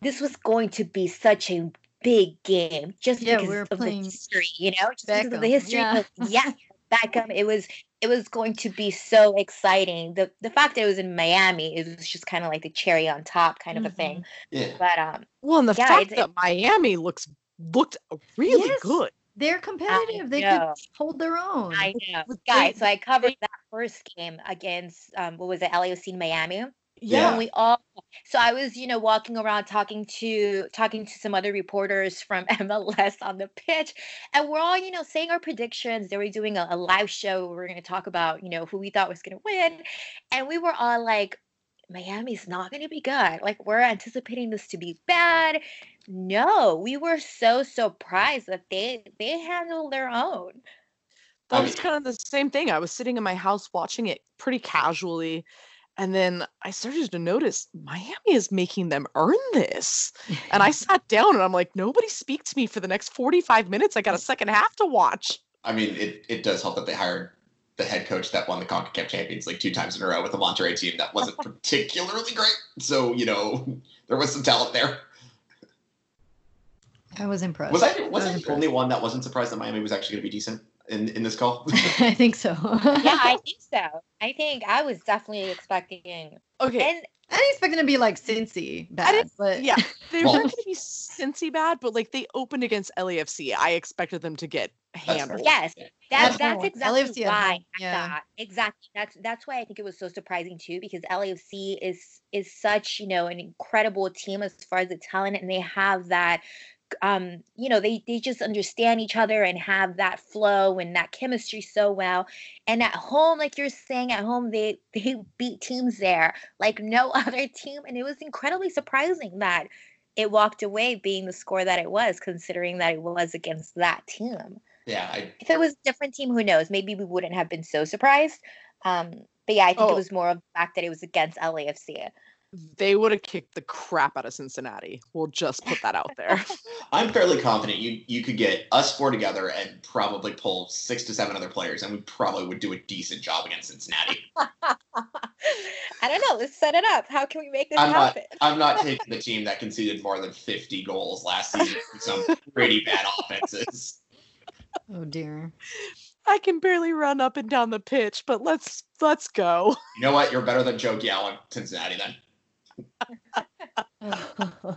C: this was going to be such a big game just
A: Yeah,
C: because
A: we were
C: of the history, you know, just because of the history.
A: yeah.
C: yeah, Beckham. It was it was going to be so exciting. The the fact that it was in Miami, it was just kind of like the cherry on top kind of a thing.
B: Yeah.
C: But um,
D: well, and the
C: yeah,
D: fact
C: it's-
D: that Miami looks looked really
A: Yes.
D: good.
A: They're competitive. They
C: know.
A: could hold their own.
C: I know, guys. So I covered that first game against um, what was it, LAFC in Miami.
B: Yeah.
C: And we all so I was, you know, walking around talking to talking to some other reporters from MLS on the pitch, and we're all, you know, saying our predictions. They were doing a, a live show. We are going to talk about, you know, who we thought was going to win, and we were all like, Miami's not going to be good. Like we're anticipating this to be bad. No, we were so surprised that they they handled their own.
D: That was kind of the same thing. I was sitting in my house watching it pretty casually. And then I started to notice Miami is making them earn this. And I sat down and I'm like, nobody speak to me for the next 45 minutes. I got a second half to watch.
B: I mean, it, it does help that they hired the head coach that won the CONCACAF Champions League two times in a row with a Monterrey team that wasn't particularly great. So you know there was some talent there.
A: I was impressed.
B: Was I was I,
A: was
B: the only one that wasn't surprised that Miami was actually going to be decent in in this call?
A: I think so.
C: yeah, I think so. I think I was definitely expecting.
D: Okay.
C: And
A: I didn't expect it to be like Cincy bad, but
D: yeah, they
B: Well-
D: weren't going to be Cincy bad, but like they opened against LAFC. I expected them to get
B: fair.
D: handled.
C: yes,
B: Yeah.
C: that,
A: At
C: that's exactly
A: LAFC
C: why
A: home,
C: I
A: yeah.
C: thought exactly that's that's why I think it was so surprising too because LAFC is is such you know an incredible team as far as the talent and they have that um you know they they just understand each other and have that flow and that chemistry so well and at home like you're saying at home they they beat teams there like no other team and it was incredibly surprising that it walked away being the score that it was considering that it was against that team
B: yeah, I,
C: if it was a different team, who knows? Maybe we wouldn't have been so surprised. Um, but yeah, I think
D: Oh.
C: it was more of the fact that it was against LAFC.
D: They would have kicked the crap out of Cincinnati. We'll just put that out there.
B: I'm fairly confident you you could get us four together and probably pull six to seven other players, and we probably would do a decent job against Cincinnati.
C: I don't know. Let's set it up. How can we make this
B: I'm not-
C: happen?
B: I'm not taking the team that conceded more than 50 goals last season with some pretty bad offenses.
A: oh dear.
D: I can barely run up and down the pitch, but let's let's go.
B: You know what? You're better than Joe Gallo in Cincinnati then.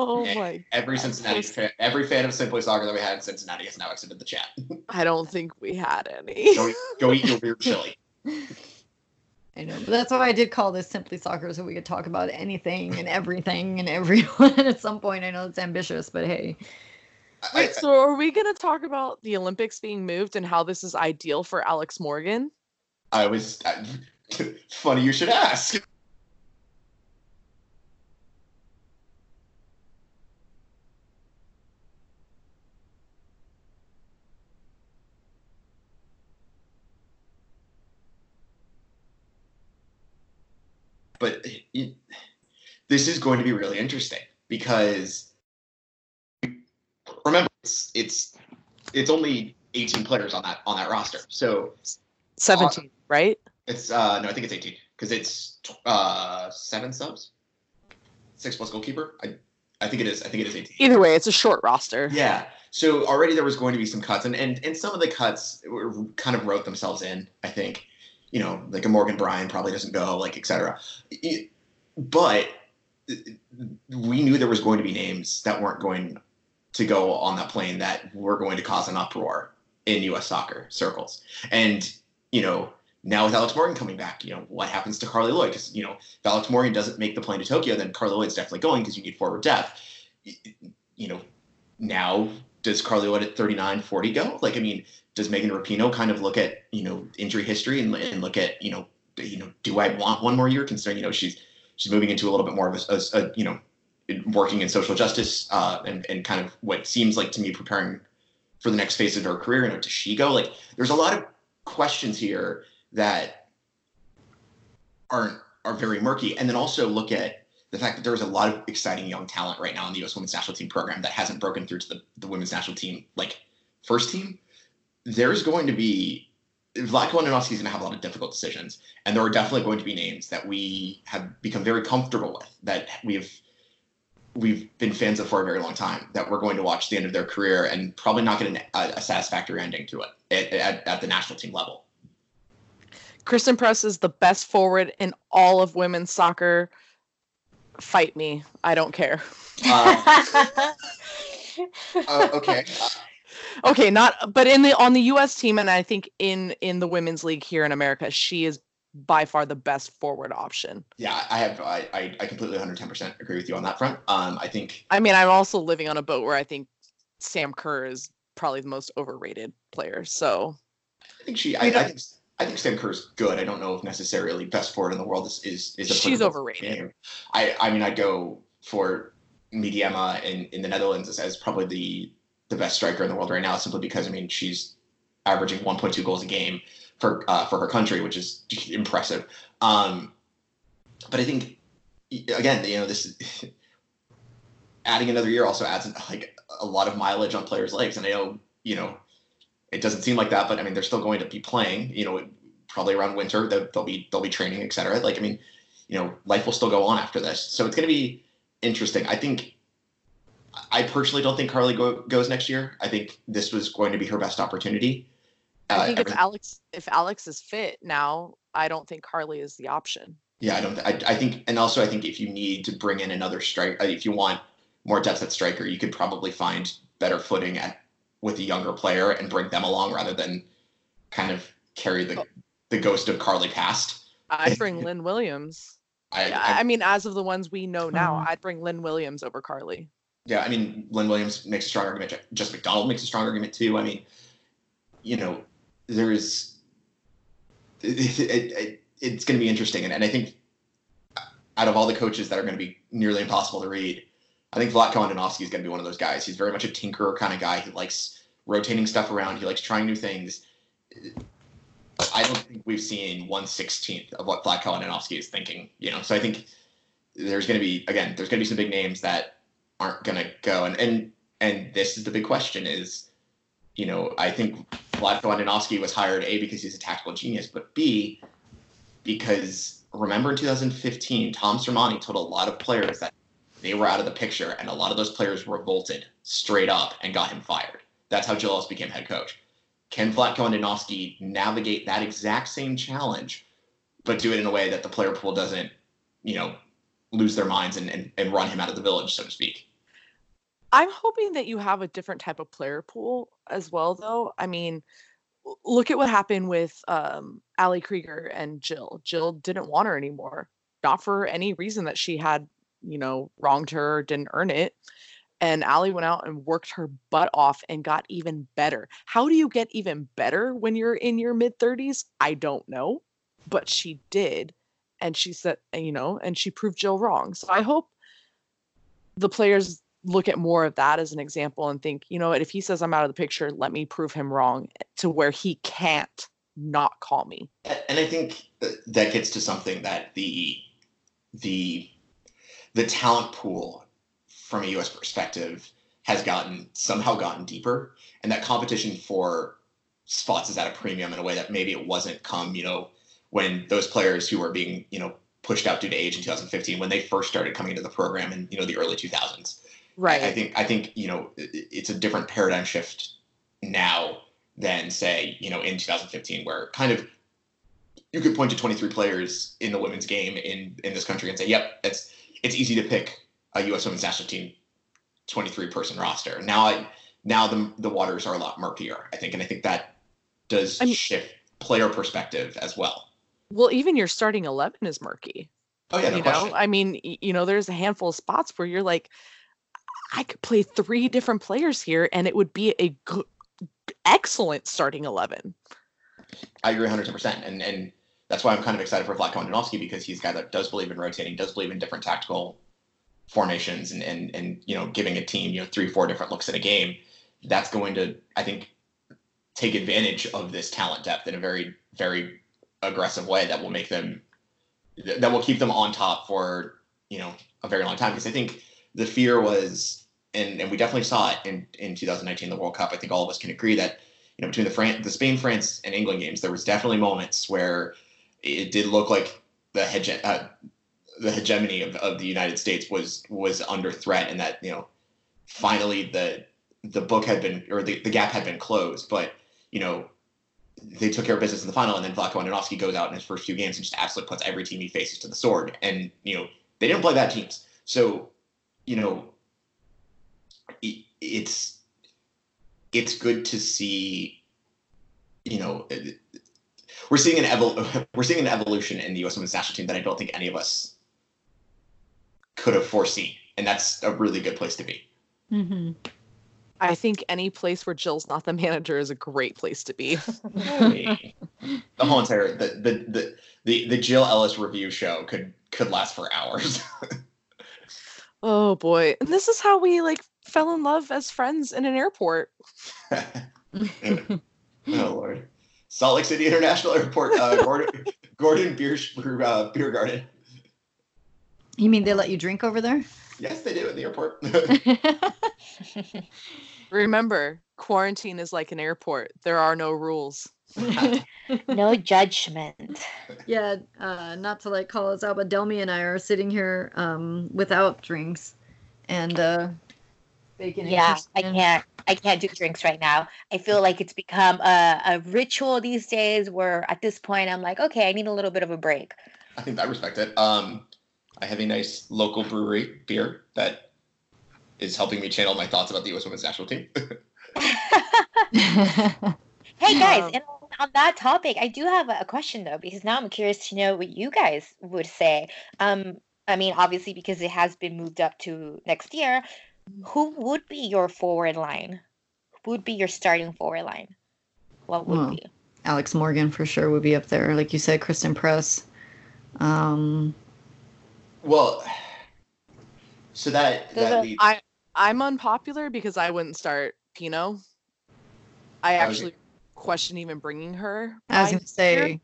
D: Oh
B: Yeah.
D: my!
B: Every Cincinnati fan, every fan of Simply Soccer that we had in Cincinnati has now exited the chat.
D: I don't think we had any.
B: Go, go eat your weird chili.
A: I know, but that's why I did call this simply soccer, so we could talk about anything and everything and everyone at some point. I know it's ambitious, but hey,
B: I-
D: Wait, so are we going to talk about the Olympics being moved and how this is ideal for Alex Morgan?
B: I, I was I, funny you should ask. But it, this is going to be really interesting because remember it's it's it's only 18 players on that on that roster. So
D: 17, uh, right?
B: It's uh no, I think it's 18 because it's uh seven subs, six plus goalkeeper. I I think it is. I think it is 18.
D: Either way, it's a short roster.
B: Yeah. So already there was going to be some cuts, and and, and some of the cuts were, kind of wrote themselves in. I think, you know, like a Morgan Brian probably doesn't go, like etc. But we knew there was going to be names that weren't going to go on that plane that were going to cause an uproar in U.S. soccer circles, and you know. Now with Alex Morgan coming back, you know what happens to Carly Lloyd? Because you know if Alex Morgan doesn't make the plane to Tokyo, then Carly Lloyd's definitely going because you need forward depth. You know, now does Carly Lloyd at 39, 40 go? Like, I mean, does Megan Rapinoe kind of look at, you know, injury history and, and look at, you know, you know, do I want one more year considering, you know, she's, she's moving into a little bit more of a, a, a you know, working in social justice uh, and, and kind of what seems like to me preparing for the next phase of her career. You know, does she go? Like, there's a lot of questions here that aren't, are very murky. And then also look at the fact that there's a lot of exciting young talent right now in the U.S. Women's National Team program that hasn't broken through to the, the Women's National Team, like first team. There's going to be Vlatko Andonovski is going to have a lot of difficult decisions, and there are definitely going to be names that we have become very comfortable with that we've we've been fans of for a very long time that we're going to watch the end of their career and probably not get an, a, a satisfactory ending to it at, at, at the national team level.
D: Christen Press is the best forward in all of women's soccer. Fight me. I don't care.
B: Uh, uh, okay.
D: Okay, not but in the on the US team and I think in in the women's league here in America, she is by far the best forward option.
B: Yeah, I have. I, I, I completely 110% agree with you on that front. Um, I think
D: I mean, I'm also living on a boat where I think Sam Kerr is probably the most overrated player. So
B: I think she. I,
D: You
B: I think I think Sam Kerr's good. I don't know if necessarily best forward in the world is is, is
D: She's overrated.
B: I I mean I'd go for Miedema in, in the Netherlands as, as probably the the best striker in the world right now, simply because I mean she's averaging 1.2 goals a game for uh, for her country, which is impressive. Um, but I think again, you know, this adding another year also adds like a lot of mileage on players' legs, and I know you know it doesn't seem like that, but I mean, they're still going to be playing. You know, probably around winter they'll, they'll be they'll be training, etc. Like I mean, you know, life will still go on after this, so it's going to be interesting. I think. I personally don't think Carly go, goes next year. I think this was going to be her best opportunity.
D: I think
B: Uh,
D: if Alex if Alex is fit now, I don't think Carly is the option.
B: Yeah, I don't. I, I think, and also I think if you need to bring in another strike, uh, if you want more depth at striker, you could probably find better footing at with a younger player and bring them along rather than kind of carry the the ghost of Carly past.
D: I'd bring Lynn Williams.
B: I,
D: Yeah,
B: I,
D: I mean, as of the ones we know now,
A: Mhm.
D: I'd bring Lynn Williams over Carly.
B: yeah, I mean, Lynn Williams makes a strong argument. Jess McDonald makes a strong argument too. I mean, you know, there's it, it, it, it's going to be interesting, and, and I think out of all the coaches that are going to be nearly impossible to read, I think Vlatko Andonovski is going to be one of those guys. He's very much a tinkerer kind of guy. He likes rotating stuff around. He likes trying new things. I don't think we've seen one sixteenth of what Vlatko Andonovski is thinking. You know, so I think there's going to be again, there's going to be some big names that aren't going to go, and and and this is the big question: is you know, I think Vlatko Andonovski was hired a because he's a tactical genius, but b because remember in 2015, Tom Sermanni told a lot of players that they were out of the picture, and a lot of those players revolted straight up and got him fired. That's how Jill Ellis became head coach. Can Vlatko Andonovski navigate that exact same challenge, but do it in a way that the player pool doesn't, you know, lose their minds and, and, and run him out of the village, so to speak?
D: I'm hoping that you have a different type of player pool as well, though. I mean, look at what happened with um, Ali Krieger and Jill. Jill didn't want her anymore, not for any reason that she had, you know, wronged her didn't earn it. And Ali went out and worked her butt off and got even better. How do you get even better when you're in your mid 30s? I don't know, but she did. And she said, you know, and she proved Jill wrong. So I hope the players look at more of that as an example and think, you know what, if he says I'm out of the picture, let me prove him wrong eh, to where he can't not call me.
B: and I think uh, that gets to something that the the the talent pool from a U.S. perspective has gotten somehow gotten deeper, and that competition for spots is at a premium in a way that maybe it wasn't come you know when those players who were being you know pushed out due to age in 2015 when they first started coming into the program in you know the early 2000s.
D: Right.
B: I, think I think you know it's a different paradigm shift now than say you know in 2015 where kind of you could point to 23 players in the women's game in in this country and say yep it's it's easy to pick a U.S. women's national team 23 person roster. Now I now the the waters are a lot murkier I think and I think that does
D: I mean-
B: shift player perspective as well.
D: well, even your starting 11 is murky.
B: Oh yeah, no
D: you
B: question.
D: know, I mean, you know, there's a handful of spots where you're like, I could play three different players here and it would be a good, excellent starting 11.
B: I agree 100%. And and that's why I'm kind of excited for Vlatko Andonovski because he's a guy that does believe in rotating, does believe in different tactical formations and, and, and you know, giving a team, you know, three, four different looks at a game. That's going to, I think, take advantage of this talent depth in a very, very aggressive way that will make them, that will keep them on top for, you know, a very long time. Because I think the fear was, and, and we definitely saw it in, in 2019, the World Cup. I think all of us can agree that you know, between the Fran- the Spain, France, and England games, there was definitely moments where it did look like the hege- uh, the hegemony of, of the United States was was under threat, and that you know, finally the the book had been or the, the gap had been closed. But you know, they took care of business in the final, and then Vlatko Andonovski goes out in his first few games and just absolutely puts every team he faces to the sword. And you know, they didn't play bad teams, so you know, it, it's it's good to see you know we're seeing an evol- we're seeing an evolution in the U.S. women's national team that I don't think any of us could have foreseen, and that's a really good place to be.
A: hmm
D: I think any place where Jill's not the manager is a great place to be.
B: the whole entire the, the the the the Jill Ellis review show could could last for hours.
D: Oh boy. And this is how we like fell in love as friends in an airport.
B: oh lord, Salt Lake City International Airport, uh, Gordon Gordon Beer uh, Beer Garden.
A: You mean they let you drink over there?
B: Yes, they do at the airport.
D: Remember, quarantine is like an airport. There are no rules.
C: no judgment.
A: yeah, uh, not to like call us out, but Delmy and I are sitting here um, without drinks and uh,
C: bacon. Yeah, I can't. I can't do drinks right now. I feel like it's become a, a ritual these days. Where at this point, I'm like, okay, I need a little bit of a break.
B: I think I respect it. Um, I have a nice local brewery beer that is helping me channel my thoughts about the U.S. Women's National Team.
C: hey guys, um, and on that topic, I do have a question though, because now I'm curious to know what you guys would say. Um, I mean, obviously, because it has been moved up to next year, who would be your forward line? Who would be your starting forward line? What would well, be?
A: Alex Morgan for sure would be up there. Like you said, Christen Press. Um,
B: well, so that, that leads...
D: I I'm unpopular because I wouldn't start Pinoe. I actually question even bringing her.
A: I was gonna say.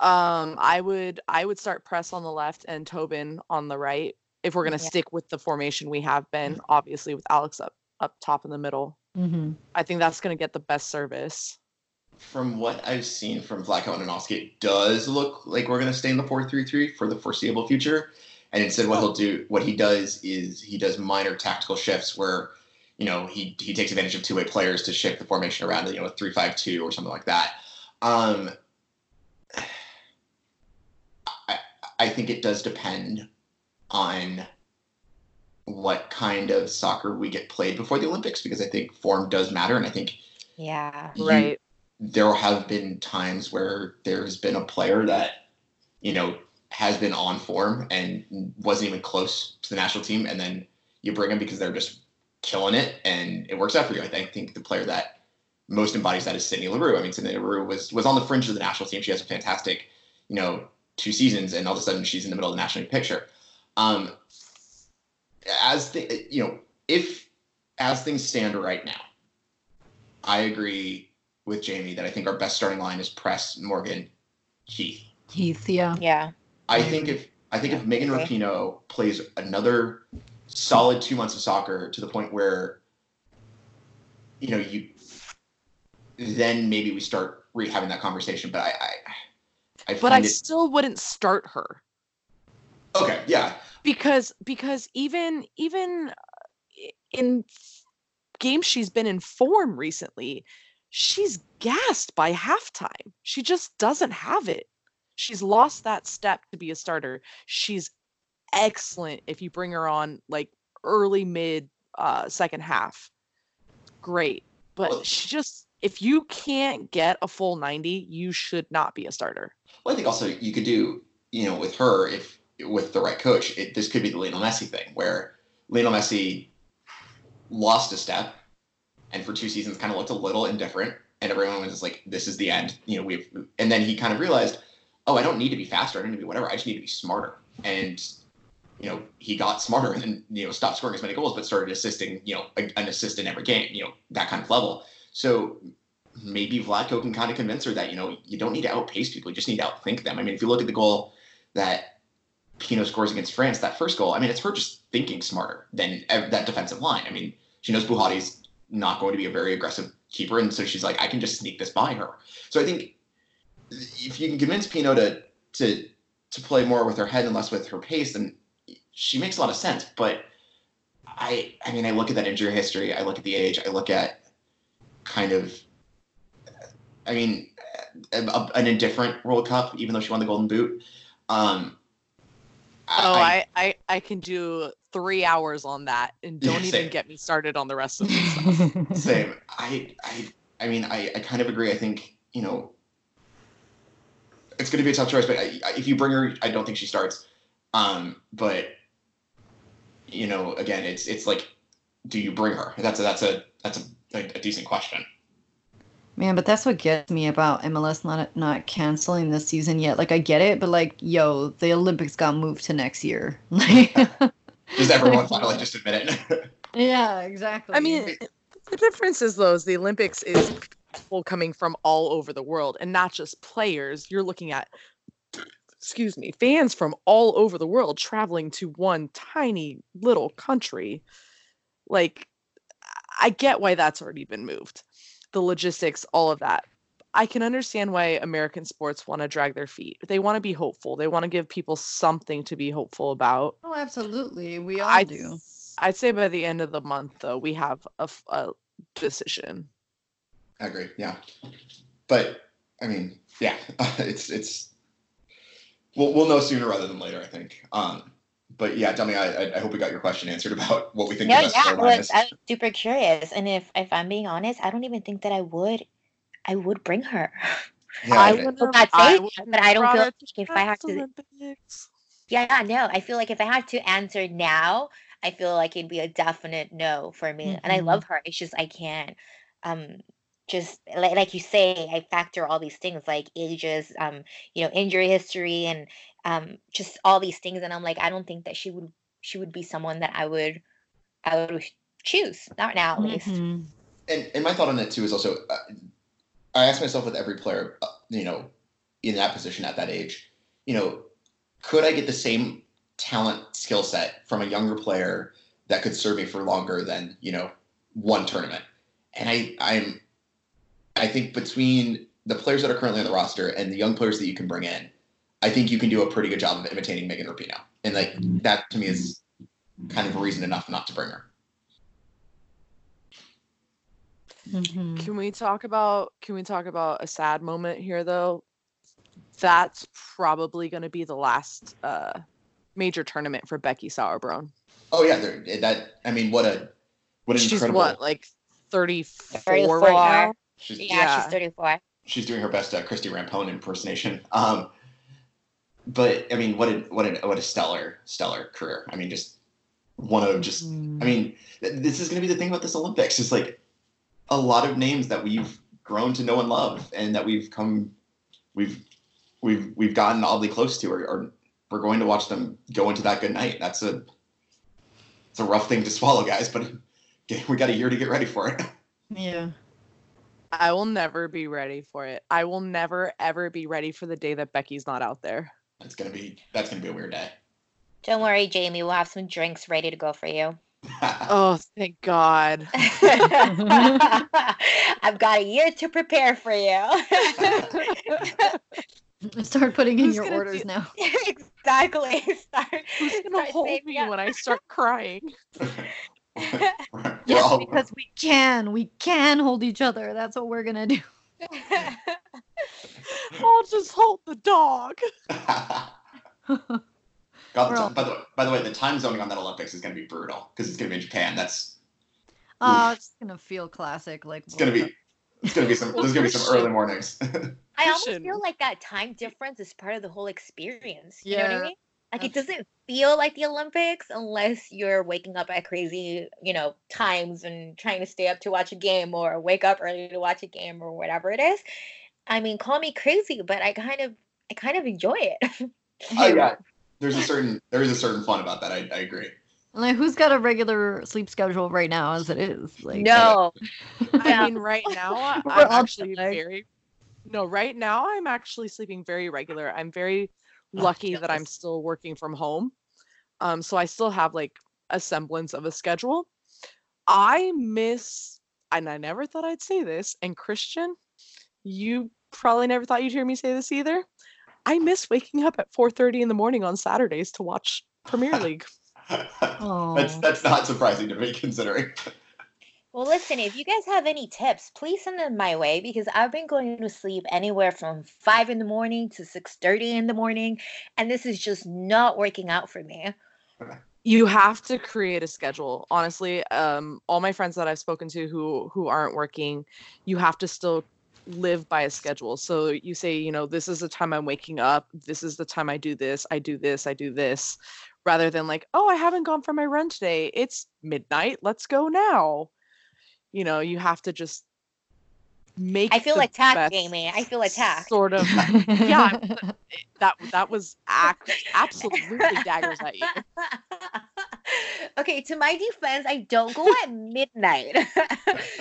D: Um, I would I would start press on the left and Tobin on the right if we're gonna yeah. stick with the formation we have been, mm-hmm. obviously with Alex up up top in the middle.
A: Mm-hmm.
D: I think that's gonna get the best service.
B: From what I've seen from Vlatko Andonovski, it does look like we're gonna stay in the four three three for the foreseeable future. And instead, what he'll do, what he does is he does minor tactical shifts where you know, he he takes advantage of two way players to shift the formation around, you know, a three five two or something like that. Um, I I think it does depend on what kind of soccer we get played before the Olympics because I think form does matter, and I think
C: yeah,
D: you, right.
B: There have been times where there's been a player that you know has been on form and wasn't even close to the national team, and then you bring them because they're just killing it and it works out for you. I think the player that most embodies that is Sydney Leroux. I mean, Sydney Leroux was was on the fringe of the national team. She has a fantastic, you know, two seasons, and all of a sudden she's in the middle of the national picture. Um, as the, you know, if as things stand right now, I agree with Jamie that I think our best starting line is Press, Morgan, Heath.
A: Heath, yeah,
C: yeah.
B: I think if I think if Megan okay. Rapinoe plays another solid two months of soccer to the point where you know you then maybe we start re having that conversation. But I, I,
D: I but I it... still wouldn't start her.
B: Okay, yeah.
D: Because because even even in games she's been in form recently, she's gassed by halftime. She just doesn't have it. She's lost that step to be a starter. She's excellent if you bring her on like early mid uh second half. Great. But well, she just if you can't get a full 90, you should not be a starter.
B: Well, I think also you could do, you know, with her if with the right coach, it, this could be the Lionel Messi thing where Lionel Messi lost a step and for two seasons kind of looked a little indifferent and everyone was just like this is the end you know we've and then he kind of realized oh i don't need to be faster i don't need to be whatever i just need to be smarter and you know, he got smarter and then, you know, stopped scoring as many goals, but started assisting, you know, a, an assist in every game, you know, that kind of level. So maybe Vlatko can kind of convince her that, you know, you don't need to outpace people. You just need to outthink them. I mean, if you look at the goal that Pinoe scores against France, that first goal, I mean, it's her just thinking smarter than that defensive line. I mean, she knows Bouhaddi's not going to be a very aggressive keeper. And so she's like, I can just sneak this by her. So I think if you can convince Pinoe to, to, to play more with her head and less with her pace, then she makes a lot of sense. But I, I mean, I look at that injury history. I look at the age. I look at kind of, I mean, a, an indifferent World Cup, even though she won the Golden Boot. Um,
D: oh, I, I, I can do three hours on that, and don't yeah, even get me started on the rest of the stuff.
B: same. I, I, I mean, I, I kind of agree. I think you know, it's going to be a tough choice, but I, if you bring her, I don't think she starts. Um, but you know, again, it's it's like, do you bring her? That's a, that's a that's a, a, a decent question.
A: Man, but that's what gets me about MLS not not canceling this season yet. Like I get it, but like, yo, the Olympics got moved to next year.
B: Does everyone finally just admit it?
A: yeah, exactly.
D: I mean, the difference is though is the Olympics is people coming from all over the world and not just players. You're looking at excuse me, fans from all over the world traveling to one tiny little country. Like, I get why that's already been moved. The logistics, all of that. I can understand why American sports want to drag their feet. They want to be hopeful. They want to give people something to be hopeful about.
A: Oh, absolutely. We all
D: I'd,
A: do.
D: I'd say by the end of the month, though, we have a decision.
B: I agree. Yeah, but I mean, yeah, it's it's. We'll we'll know sooner rather than later. I think. Um, but yeah, tell me. I I hope we got your question answered about what we think.
C: No,
B: the best
C: yeah,
B: storyline
C: I'm. I'm super curious. And if if I'm being honest, I don't even think that I would I would bring her.
B: Yeah,
D: I
B: I-
D: wouldn't
C: Well,
D: have-
C: not say, but I don't
D: brought
C: feel like if I have to-
D: Olympics.
C: Yeah, no. I feel like if I had to answer now, I feel like it'd be a definite no for me. And I
A: Mhm.
C: love her. It's just I can't. Um, just like like you say, I factor all these things like ages, um, you know, injury history, and um, just all these things. And I'm like, I don't think that she would she would be someone that I would I would choose. Not now, at least.
A: Mhm.
B: and and my thought on it too is also, uh, I ask myself with every player, uh, you know, in that position at that age, you know, could I get the same talent skill set from a younger player that could serve me for longer than you know one tournament? And I I'm I think between the players that are currently on the roster and the young players that you can bring in, I think you can do a pretty good job of imitating Megan Rapinoe. And like that to me is kind of a reason enough not to bring her.
A: Mhm.
D: Can we talk about can we talk about a sad moment here though? That's probably going to be the last uh major tournament for Becky Sauerbrunn.
B: Oh yeah, that I mean, what a what an
D: She's
B: incredible.
D: what like 34,
C: 34.
D: right now.
B: she's,
C: Yeah,
D: Yeah.
C: she's 34.
B: she's doing her best uh, Christy Rampone impersonation. Um, but I mean, what a what a what a stellar stellar career. I mean, just one of just. I mean, th- this is going to be the thing about this Olympics. Is like a lot of names that we've grown to know and love, and that we've come, we've we've we've gotten oddly close to, or, or we're going to watch them go into that good night. That's a it's a rough thing to swallow, guys. But we got a year to get ready for it.
A: Yeah.
D: I will never be ready for it. I will never ever be ready for the day that Becky's not out there.
B: It's gonna be that's gonna be a weird day.
C: Don't worry, Jamie. We'll have some drinks ready to go for you.
D: Oh, thank God.
C: I've got a year to prepare for you.
A: Start putting in
D: Who's
A: your orders
D: do-
A: now.
C: exactly. Start,
D: Who's gonna
C: start
D: hold me
C: up.
D: when I start crying?
A: Yes, because we can. We can hold each other. That's what we're gonna do.
D: I'll just hold the dog.
B: God,
A: We're
B: by, the, way, by the way, the time zoning on that Olympics is going to be brutal because it's going to be in Japan. That's
A: Oh, it's gonna feel classic. Like
B: it's going to be it's going to be some there's going to be some early mornings.
C: I almost feel like that time difference is part of the whole experience. You know what I
A: Yeah.
C: mean? Like it doesn't feel like the Olympics unless you're waking up at crazy, you know, times and trying to stay up to watch a game or wake up early to watch a game or whatever it is. I mean, call me crazy, but I kind of I kind of enjoy it.
B: oh yeah, there's a certain there is a certain fun about that. I, I agree.
A: like who's got a regular sleep schedule right now as it is? Like
C: no.
D: I mean, right now I-
A: We're
D: I'm actually very. No, right now I'm actually sleeping very regular. I'm very lucky that I'm still working from home. Um, so I still have like a semblance of a schedule. I miss, and I never thought I'd say this, and Christian, you probably never thought you'd hear me say this either. I miss waking up at 4:30 in the morning on Saturdays to watch Premier League.
A: Oh.
B: that's that's not surprising to me considering.
C: Well, listen, if you guys have any tips, please send them my way because I've been going to sleep anywhere from five in the morning to six thirty in the morning, and this is just not working out for me.
D: you have to create a schedule. Honestly um all my friends that i've spoken to who who aren't working you have to still live by a schedule. So you say you know this is the time i'm waking up. This is the time i do this i do this i do this rather than like oh i haven't gone for my run today. It's midnight. Let's go now you know you have to just make
C: I feel attacked, Jamie. I feel attacked.
D: sort of yeah that that was act absolutely daggers at you
C: okay, to my defense, I don't go at midnight.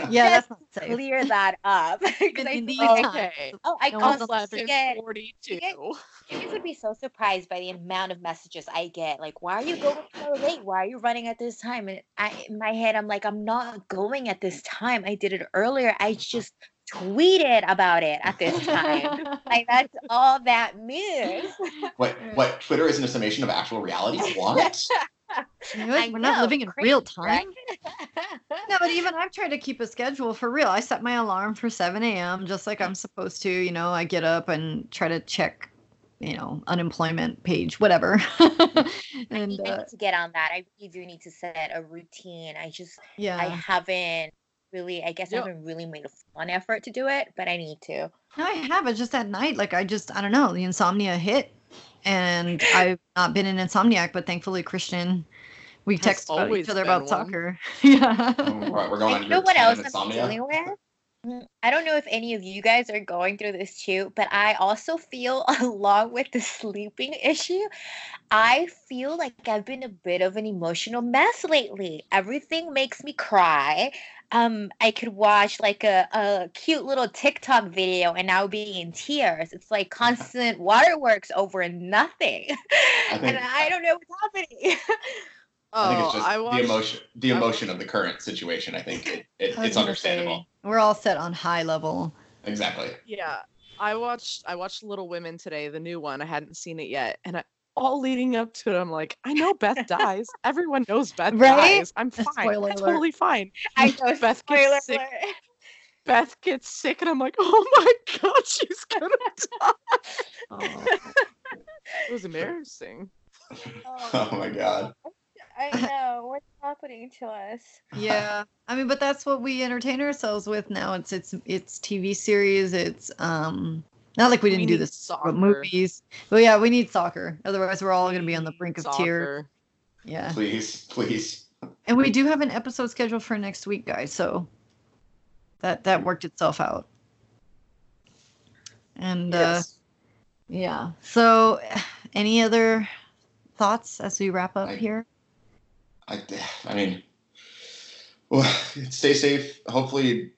A: Yeah,
C: Just
A: that's not safe.
C: clear that up. 'Cause
A: In-
C: I
A: in
C: feel
A: these
C: like-
A: times.
D: Okay.
C: oh, I
A: No one's
C: constantly get.
D: 42.
C: get- You guys would be so surprised by the amount of messages I get. Like, why are you going so late? Why are you running at this time? And I, in my head, I'm like, I'm not going at this time. I did it earlier. I just tweeted about it at this time. like, that's all that means.
B: What what Twitter isn't a summation of actual reality? What?
A: You know We're not living in
C: crazy,
A: real
C: right?
A: time. No, but even I've tried to keep a schedule for real. I set my alarm for 7 a.m. just like I'm supposed to. You know, I get up and try to check, you know, unemployment page, whatever.
C: I
A: and
C: need, I
A: uh,
C: need to get on that. I really do need to set a routine. I just,
A: yeah, I
C: haven't really, I guess I haven't really made a fun effort to do it, but I need to.
A: no, I have. It's just at night. Like I just, I don't know, the insomnia hit, and I've not been an insomniac, but thankfully Christian, we
D: Has
A: text about each other about
D: one.
A: soccer. yeah.
B: We're we're going
C: you know what else
B: of
C: I'm
B: insomnia.
C: dealing with? Mm, I don't know if any of you guys are going through this too, but I also feel, along with the sleeping issue, I feel like I've been a bit of an emotional mess lately. Everything makes me cry. Um, I could watch like a, a cute little TikTok video and now be in tears. It's like constant waterworks over nothing. and
B: think-
C: I don't know what's happening.
D: Oh,
B: I think it's oh, just
D: I watched,
B: the emotion the emotion of the current situation. I think it, it,
A: I
B: it's understandable.
A: say, we're all set on high level.
B: Exactly.
D: Yeah, I watched I watched Little Women today, the new one. I hadn't seen it yet, and I, all leading up to it, I'm like, I know Beth dies. Everyone knows Beth
A: Right?
D: dies. I'm fine.
A: Spoiler
D: I'm
A: alert.
D: totally fine.
C: I know,
D: Beth
C: spoiler
D: gets sick.
C: alert.
D: Beth gets sick, and I'm like, oh my god, she's gonna die.
A: Oh.
D: It was embarrassing.
B: Oh, oh my god.
C: I know. What's happening to us.
A: yeah. I mean but that's what we entertain ourselves with now. It's it's it's tv series. It's um not like we
D: We
A: didn't do
D: need
A: this
D: soccer.
A: but movies. But yeah we need soccer. Otherwise we're all going to be on the brink
D: need
A: of tears. Yeah.
B: Please, please.
A: and we do have an episode scheduled for next week guys so that that worked itself out. And uh yeah. So any other thoughts as we wrap up
B: I-
A: here
B: I, I mean, well, stay safe. Hopefully,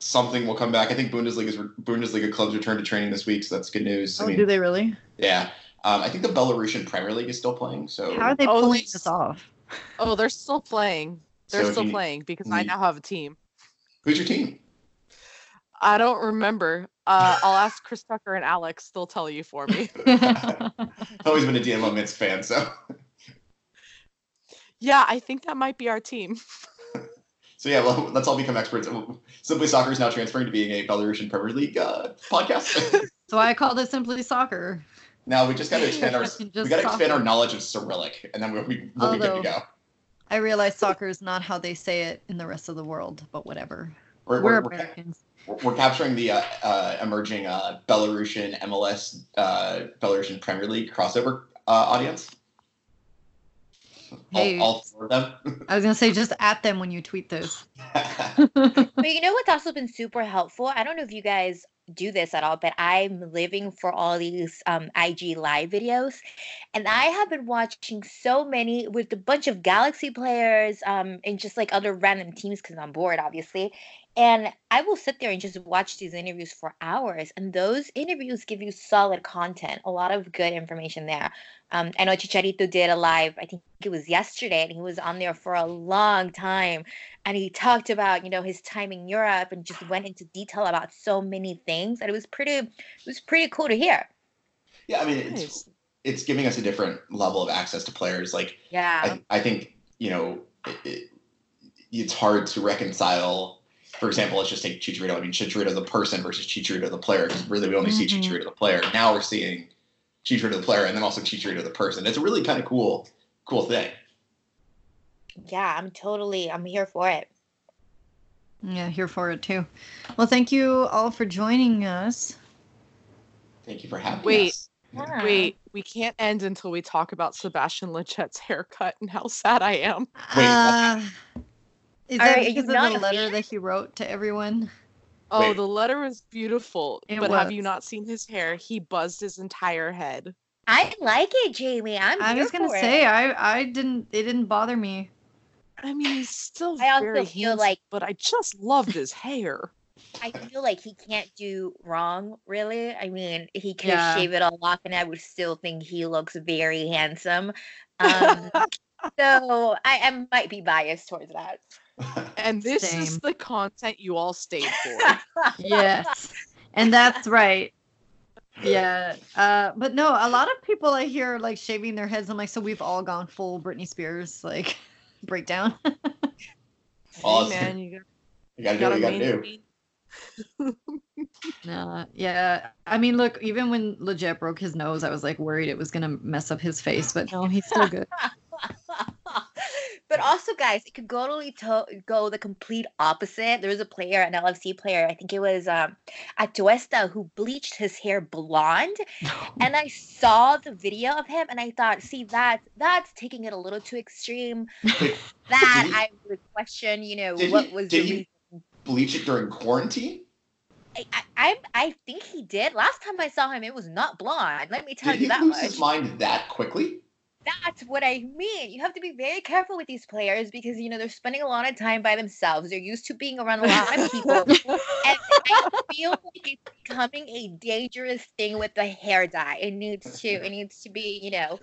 B: something will come back. I think Bundesliga's Bundesliga clubs return to training this week, so that's good news. I
A: oh
B: mean,
A: do they really
B: yeah. Um, I think the Belarusian Premier League is still playing. So
A: how are they
D: Oh,
A: pulling
D: they
A: this
D: s-
A: off
D: Oh, they're still playing. They're
B: So
D: still
B: you-
D: playing because I now have a team.
B: who's your team?
D: I don't remember. Uh, I'll ask Chris Tucker and Alex. They'll tell you for me.
B: I've always been a DMO Minsk fan, so
D: Yeah, I think that might be our team.
B: so yeah. Well, let's all become experts. Simply Soccer is now transferring to being a Belarusian Premier League uh, podcast.
A: so i called it simply soccer
B: now we just got to expand our
A: Just
B: we got to expand our knowledge of Cyrillic, and then we'll be, we'll be good to go.
A: I realize soccer is not how they say it in the rest of the world, but whatever.
B: We're,
A: We're,
B: we're, we're,
A: Americans.
B: we're- we're capturing the uh, uh, emerging uh, Belarusian MLS, uh, Belarusian Premier League crossover uh, audience.
A: Hey.
B: All, all four of them.
A: I was gonna say just at them when you tweet this.
C: But you know what's also been super helpful? I don't know if you guys do this at all, but I'm living for all these um, IG live videos. And I have been watching so many with a bunch of Galaxy players um, and just like other random teams because I'm bored, obviously. And I will sit there and just watch these interviews for hours. And those interviews give you solid content, a lot of good information there. Um, I know Chicharito did a live, I think it was yesterday, and he was on there for a long time and he talked about you know his time in Europe and just went into detail about so many things and it was pretty it was pretty cool to hear.
B: yeah, I mean, it's it's giving us a different level of access to players. Like
C: Yeah.
B: I, I think you know it, it, it's hard to reconcile. For example, let's just take Chicharito. I mean, Chicharito the person versus Chicharito the player. Because really, we only see
A: Mhm.
B: Chicharito the player. Now we're seeing Chicharito the player, and then also Chicharito the person. It's a really kind of cool, cool thing.
C: yeah, I'm totally I'm here for it.
A: Yeah, here for it too. Well, thank you all for joining us.
B: Thank you for having
D: Wait.
B: us.
C: Yeah.
D: Wait, we can't end until we talk about Sebastian Lletget's haircut and how sad I am.
B: Wait,
A: uh, is
C: All
A: that
C: right, are you
A: because of the letter that he wrote to everyone?
D: Oh,
B: Wait.
D: the letter was beautiful.
A: It
D: but have you not seen his hair? He buzzed his entire head.
C: I like it, Jamie. I'm.
A: I was gonna
C: for it.
A: say I I didn't it didn't bother me.
D: I mean, he's still
C: I also
D: very
C: feel
D: handsome,
C: like-
D: but I just loved his hair.
C: I feel like he can't do wrong, really. I mean, he could
A: Yeah.
C: shave it all off, and I would still think he looks very handsome. Um, so I, I might be biased towards that.
D: And this is the content you all stayed for.
A: Yes. and that's right. Yeah. Uh but no, a lot of people I hear are, like shaving their heads. I'm like, so we've all gone full Britney Spears like breakdown.
B: Awesome.
D: Hey, man, you
B: You gotta
D: got,
B: do what
D: gotta
B: you gotta do.
D: maintain-
A: No, yeah. I mean, look, even when Lletget broke his nose, I was like worried it was gonna mess up his face, but no, he's still good.
C: But also, guys, it could totally to- go the complete opposite. There was a player, an LFC player, I think it was um, Atuesta, who bleached his hair blonde. And I saw the video of him, and I thought, see, that that's taking it a little too extreme. That
B: he-
C: I would question, you know,
B: Did
C: what
B: he-
C: was
B: did
C: the
B: he-
C: reason.
B: bleach it during quarantine?
C: I, I, I think he did. Last time I saw him, it was not blonde. Let me tell
B: Did
C: you
B: he lose
C: much.
B: his mind that quickly?
C: That's what I mean. You have to be very careful with these players because you know they're spending a lot of time by themselves. They're used to being around a lot of people, and I feel like it's becoming a dangerous thing with the hair dye. It needs to. It needs to be. You know.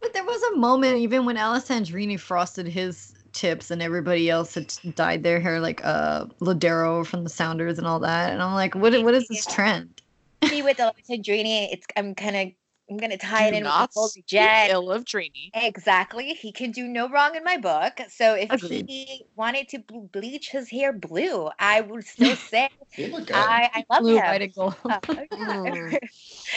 A: But there was a moment even when Alessandrini frosted his tips and everybody else had dyed their hair like uh Lodeiro from the Sounders and all that. And I'm like, what what is this trend?
C: See with Alessandrini, it's. I'm kind of. I'm gonna tie it
D: Do
C: in with
D: not
C: the whole
D: speak
C: jet.
D: ill of Trini.
C: Exactly. He can do no wrong in my book. So if
A: Agreed.
C: he wanted to bleach his hair blue, I would still say
B: He looked good.
C: I, I love
A: Blue,
C: him.
A: white, and gold.
C: Uh, yeah.
D: Mm.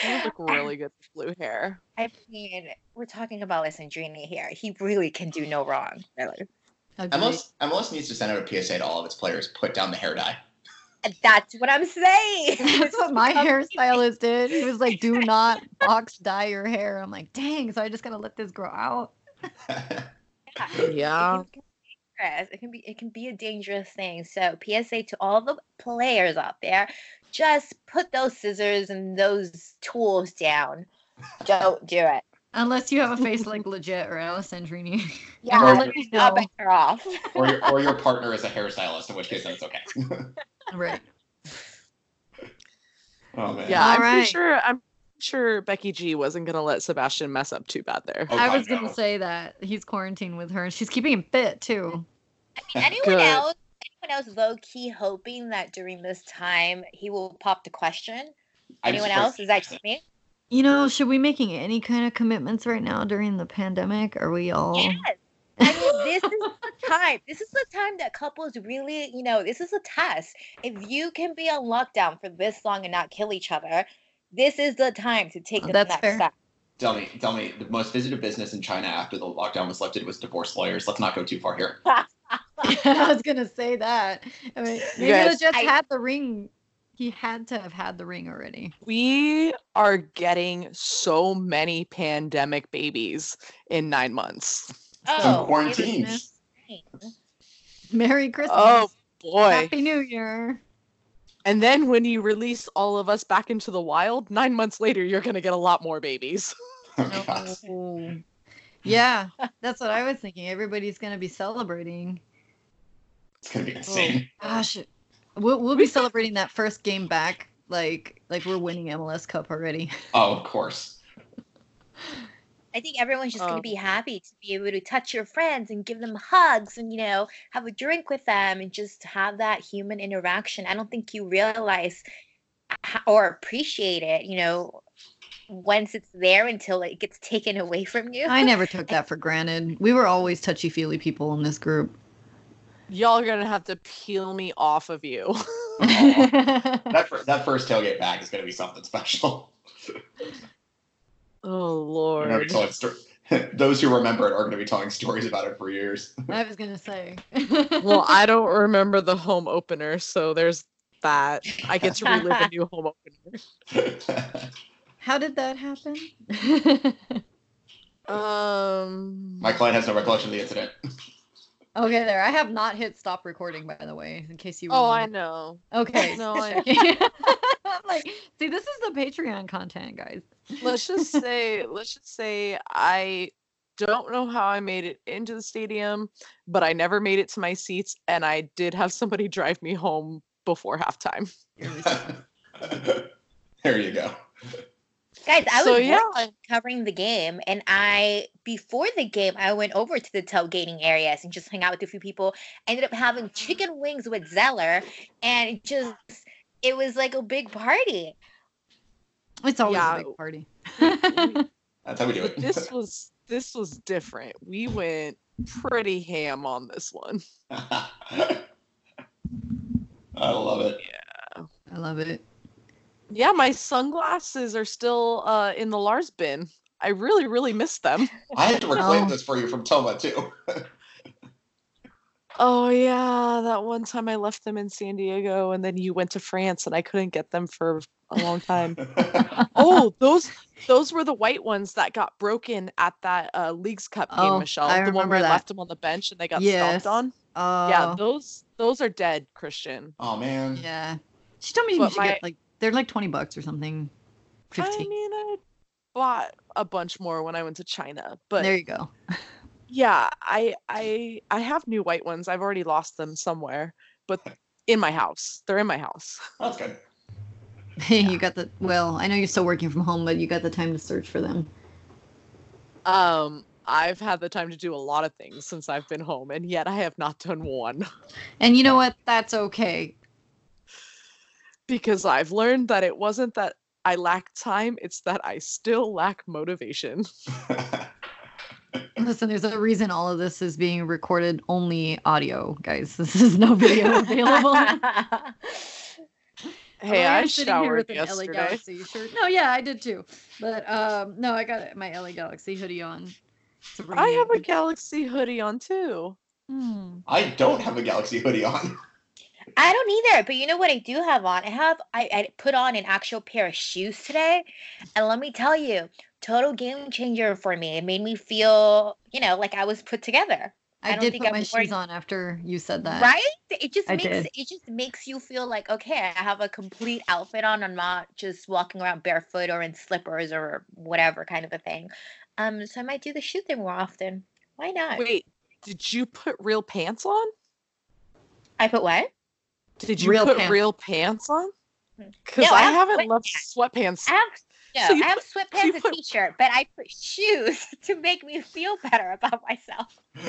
D: You look really good with blue hair.
C: I mean, we're talking about Alessandrini here. He really can do no wrong. Really.
A: Agreed.
B: MLS, MLS needs to send out a PSA to all of its players. Put down the hair dye.
C: And That's what I'm saying.
A: That's what my hairstylist did. He was like, "Do not box dye your hair." I'm like, "Dang!" So I just gotta let this grow out.
D: Yeah.
C: It can, be dangerous. it can be it can be a dangerous thing. So PSA to all the players out there, just put those scissors and those tools down. Don't do it.
A: Unless you have a face like Lletget or Alessandrini.
C: Yeah,
B: Or-
A: let me
C: I'll
A: know.
C: bet her off.
B: or your or your partner is a hairstylist, in which case then it's okay.
A: Right.
B: oh man.
D: Yeah, I'm
A: Alright.
D: pretty sure I'm sure Becky G wasn't gonna let Sebastian mess up too bad there.
B: Oh,
A: I
B: God,
A: was gonna say that he's quarantined with her, and she's keeping him fit too.
C: I mean Anyone
D: Good.
C: else? Anyone else low key hoping that during this time he will pop the question?
B: I'm
C: Anyone else? Is that just me?
A: You know, should we making any kind of commitments right now during the pandemic? Are we all?
C: Yes. I mean, this is the time. This is the time that couples really, you know, this is a test. If you can be on lockdown for this long and not kill each other, this is the time to take oh, the
A: That's
C: next
A: fair.
C: step.
B: Tell me, tell me, the most visited business in China after the lockdown was lifted was divorce lawyers. Let's not go too far here.
A: I was gonna say that. I mean,
D: You
A: maybe
D: guys-
A: just
C: I-
A: had the ring. He had to have had the ring already.
D: We are getting so many pandemic babies in nine months.
B: Some
C: Oh,
B: quarantines.
A: Merry Christmas.
D: Oh boy.
A: Happy New Year.
D: And then when you release all of us back into the wild, nine months later, you're gonna get a lot more babies.
B: Oh,
A: oh, Yeah, that's what I was thinking. Everybody's gonna be celebrating.
B: It's gonna be oh. insane.
A: Gosh, we'll we'll be celebrating that first game back, like like we're winning MLS Cup already.
B: Oh, of course.
C: I think everyone's just going
D: Oh.
C: Um, to be happy to be able to touch your friends and give them hugs and, you know, have a drink with them and just have that human interaction. I don't think you realize h- or appreciate it, you know, once it's there until it gets taken away from you.
A: I never took that for granted. We were always touchy feely people in this group.
D: Y'all are gonna have to peel me off of you.
B: That fir- that first tailgate back is gonna be something special.
D: oh
B: We're gonna be
D: lord.
B: sto- Those who remember it are gonna be telling stories about it for years.
A: I was gonna say.
D: Well, I don't remember the home opener, so there's that. I get to relive a new home opener.
A: How did that happen?
D: Um.
B: My client has no recollection of the incident.
A: Okay, there. I have not hit stop recording, by the way, in case you.
D: Oh, I know.
A: Okay.
D: No, I-
A: I'm like, see, this is the Patreon content, guys.
D: let's just say let's just say I don't know how I made it into the stadium, but I never made it to my seats, and I did have somebody drive me home before halftime.
B: there you go.
C: Guys, I was
D: yeah.
C: yeah. covering the game, and I before the game I went over to the tailgating areas and just hung out with a few people. Ended up having mm-hmm. chicken wings with Zeller, and it just it was like a big party.
A: It's always
D: Yeah.
A: a big party.
B: That's how we do it.
D: This was this was different. We went pretty ham on this one.
B: I love it. Yeah.
A: I love it.
D: Yeah, my sunglasses are still uh, in the Lars bin. I really, really miss them.
B: I had to reclaim
A: Oh.
B: this for you from Toma too.
D: Oh yeah, that one time I left them in San Diego, and then you went to France, and I couldn't get them for a long time. oh, those those were the white ones that got broken at that uh, Leagues Cup game,
A: Oh,
D: Michelle.
A: I
D: the one
A: remember
D: where I left them on the bench and they got
A: Yes.
D: stomped on.
A: Oh,
D: Yeah, those those are dead, Christian.
B: oh man.
A: yeah. She told me you
D: But
A: should
D: my-
A: get like they're like twenty bucks or something.
D: I
A: Fifteen.
D: mean, I bought a bunch more when I went to China, but
A: there you go.
D: yeah, I I I have new white ones. I've already lost them somewhere, but in my house. They're in my house.
B: That's good.
A: you got the well. I know you're still working from home, but you got the time to search for them.
D: Um, I've had the time to do a lot of things since I've been home, and yet I have not done one
A: And you know what? That's okay.
D: Because I've learned that it wasn't that I lack time, it's that I still lack motivation.
A: Listen, there's a reason all of this is being recorded only audio, guys. This is no video available.
D: Hey,
A: Although
D: I
A: am sitting here
D: showered
A: with an LA
D: yesterday.
A: Galaxy shirt. No, yeah, I did too. But um, no, I got my LA Galaxy hoodie on. to
D: I have a Galaxy hoodie on too.
A: Hmm.
B: I don't have a Galaxy hoodie on.
C: I don't either, but you know what I do have on? I have I, I put on an actual pair of shoes today, and let me tell you, total game changer for me. It made me feel, you know, like I was put together. I
A: I,
C: don't
A: did
C: think
A: put
C: I'm
A: my shoes on after you said that.
C: Right? It just
A: I
C: makes
A: did.
C: it just makes you feel like okay, I have a complete outfit on. I'm not just walking around barefoot or in slippers or whatever kind of a thing. Um, so I might do the shoe thing more often. Why not?
D: Wait, did you put real pants on?
C: I put what?
D: Did you
A: Real
D: put
A: pants.
D: real pants on?
C: Hmm.
D: Because
C: No, I
D: I,
C: have
D: haven't loved sweatpants.
C: I have no,
D: So you
C: I have
D: put-
C: sweatpants and
D: put-
C: t-shirt, but I put shoes to make me feel better about myself.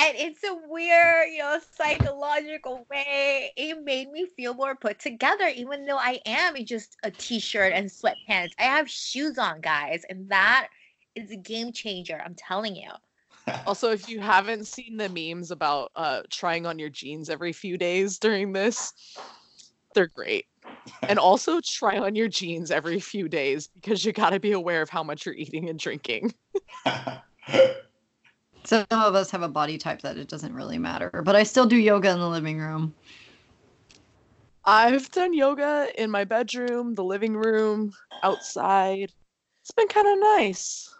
C: and it's a weird, you know, psychological way. It made me feel more put together, even though I am in just a t-shirt and sweatpants. I have shoes on, guys, and that is a game changer. I'm telling you.
D: Also, if you haven't seen the memes about uh, trying on your jeans every few days during this, they're great. And also try on your jeans every few days because you got to be aware of how much you're eating and drinking.
A: Some of us have a body type that it doesn't really matter, but I still do yoga in the living room.
D: I've done yoga in my bedroom, the living room, outside. It's been kind of nice.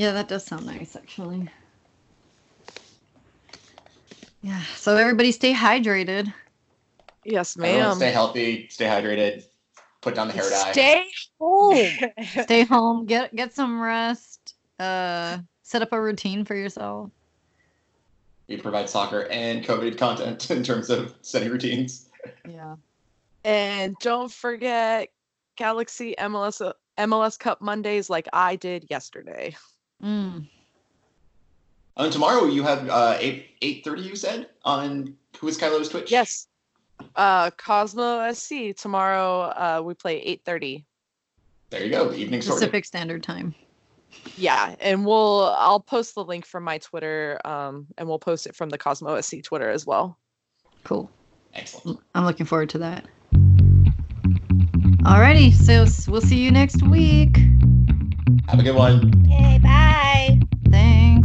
A: Yeah, that does sound nice, actually. Yeah, so everybody stay hydrated.
D: Yes,
B: Everyone
D: ma'am.
B: stay healthy, stay hydrated, put down the hair dye.
D: Stay home.
A: Stay home, get get some rest. Uh, set up a routine for yourself.
B: We provide soccer and COVID content in terms of setting routines.
A: Yeah.
D: And don't forget Galaxy MLS MLS Cup Mondays like I did yesterday.
A: Mm.
B: And tomorrow you have uh, eight eight thirty. You said on who is Kylo's Twitch?
D: Yes. Uh Cosmo SC tomorrow uh we play 8:30.
B: There you go. Evening sorted.
A: Pacific Standard Time.
D: Yeah, and we'll I'll post the link from my Twitter um and we'll post it from the Cosmo SC Twitter as well.
A: Cool.
B: Excellent.
A: I'm looking forward to that. Alrighty, so we'll see you next week.
B: Have a good one.
C: Okay, bye. Thanks.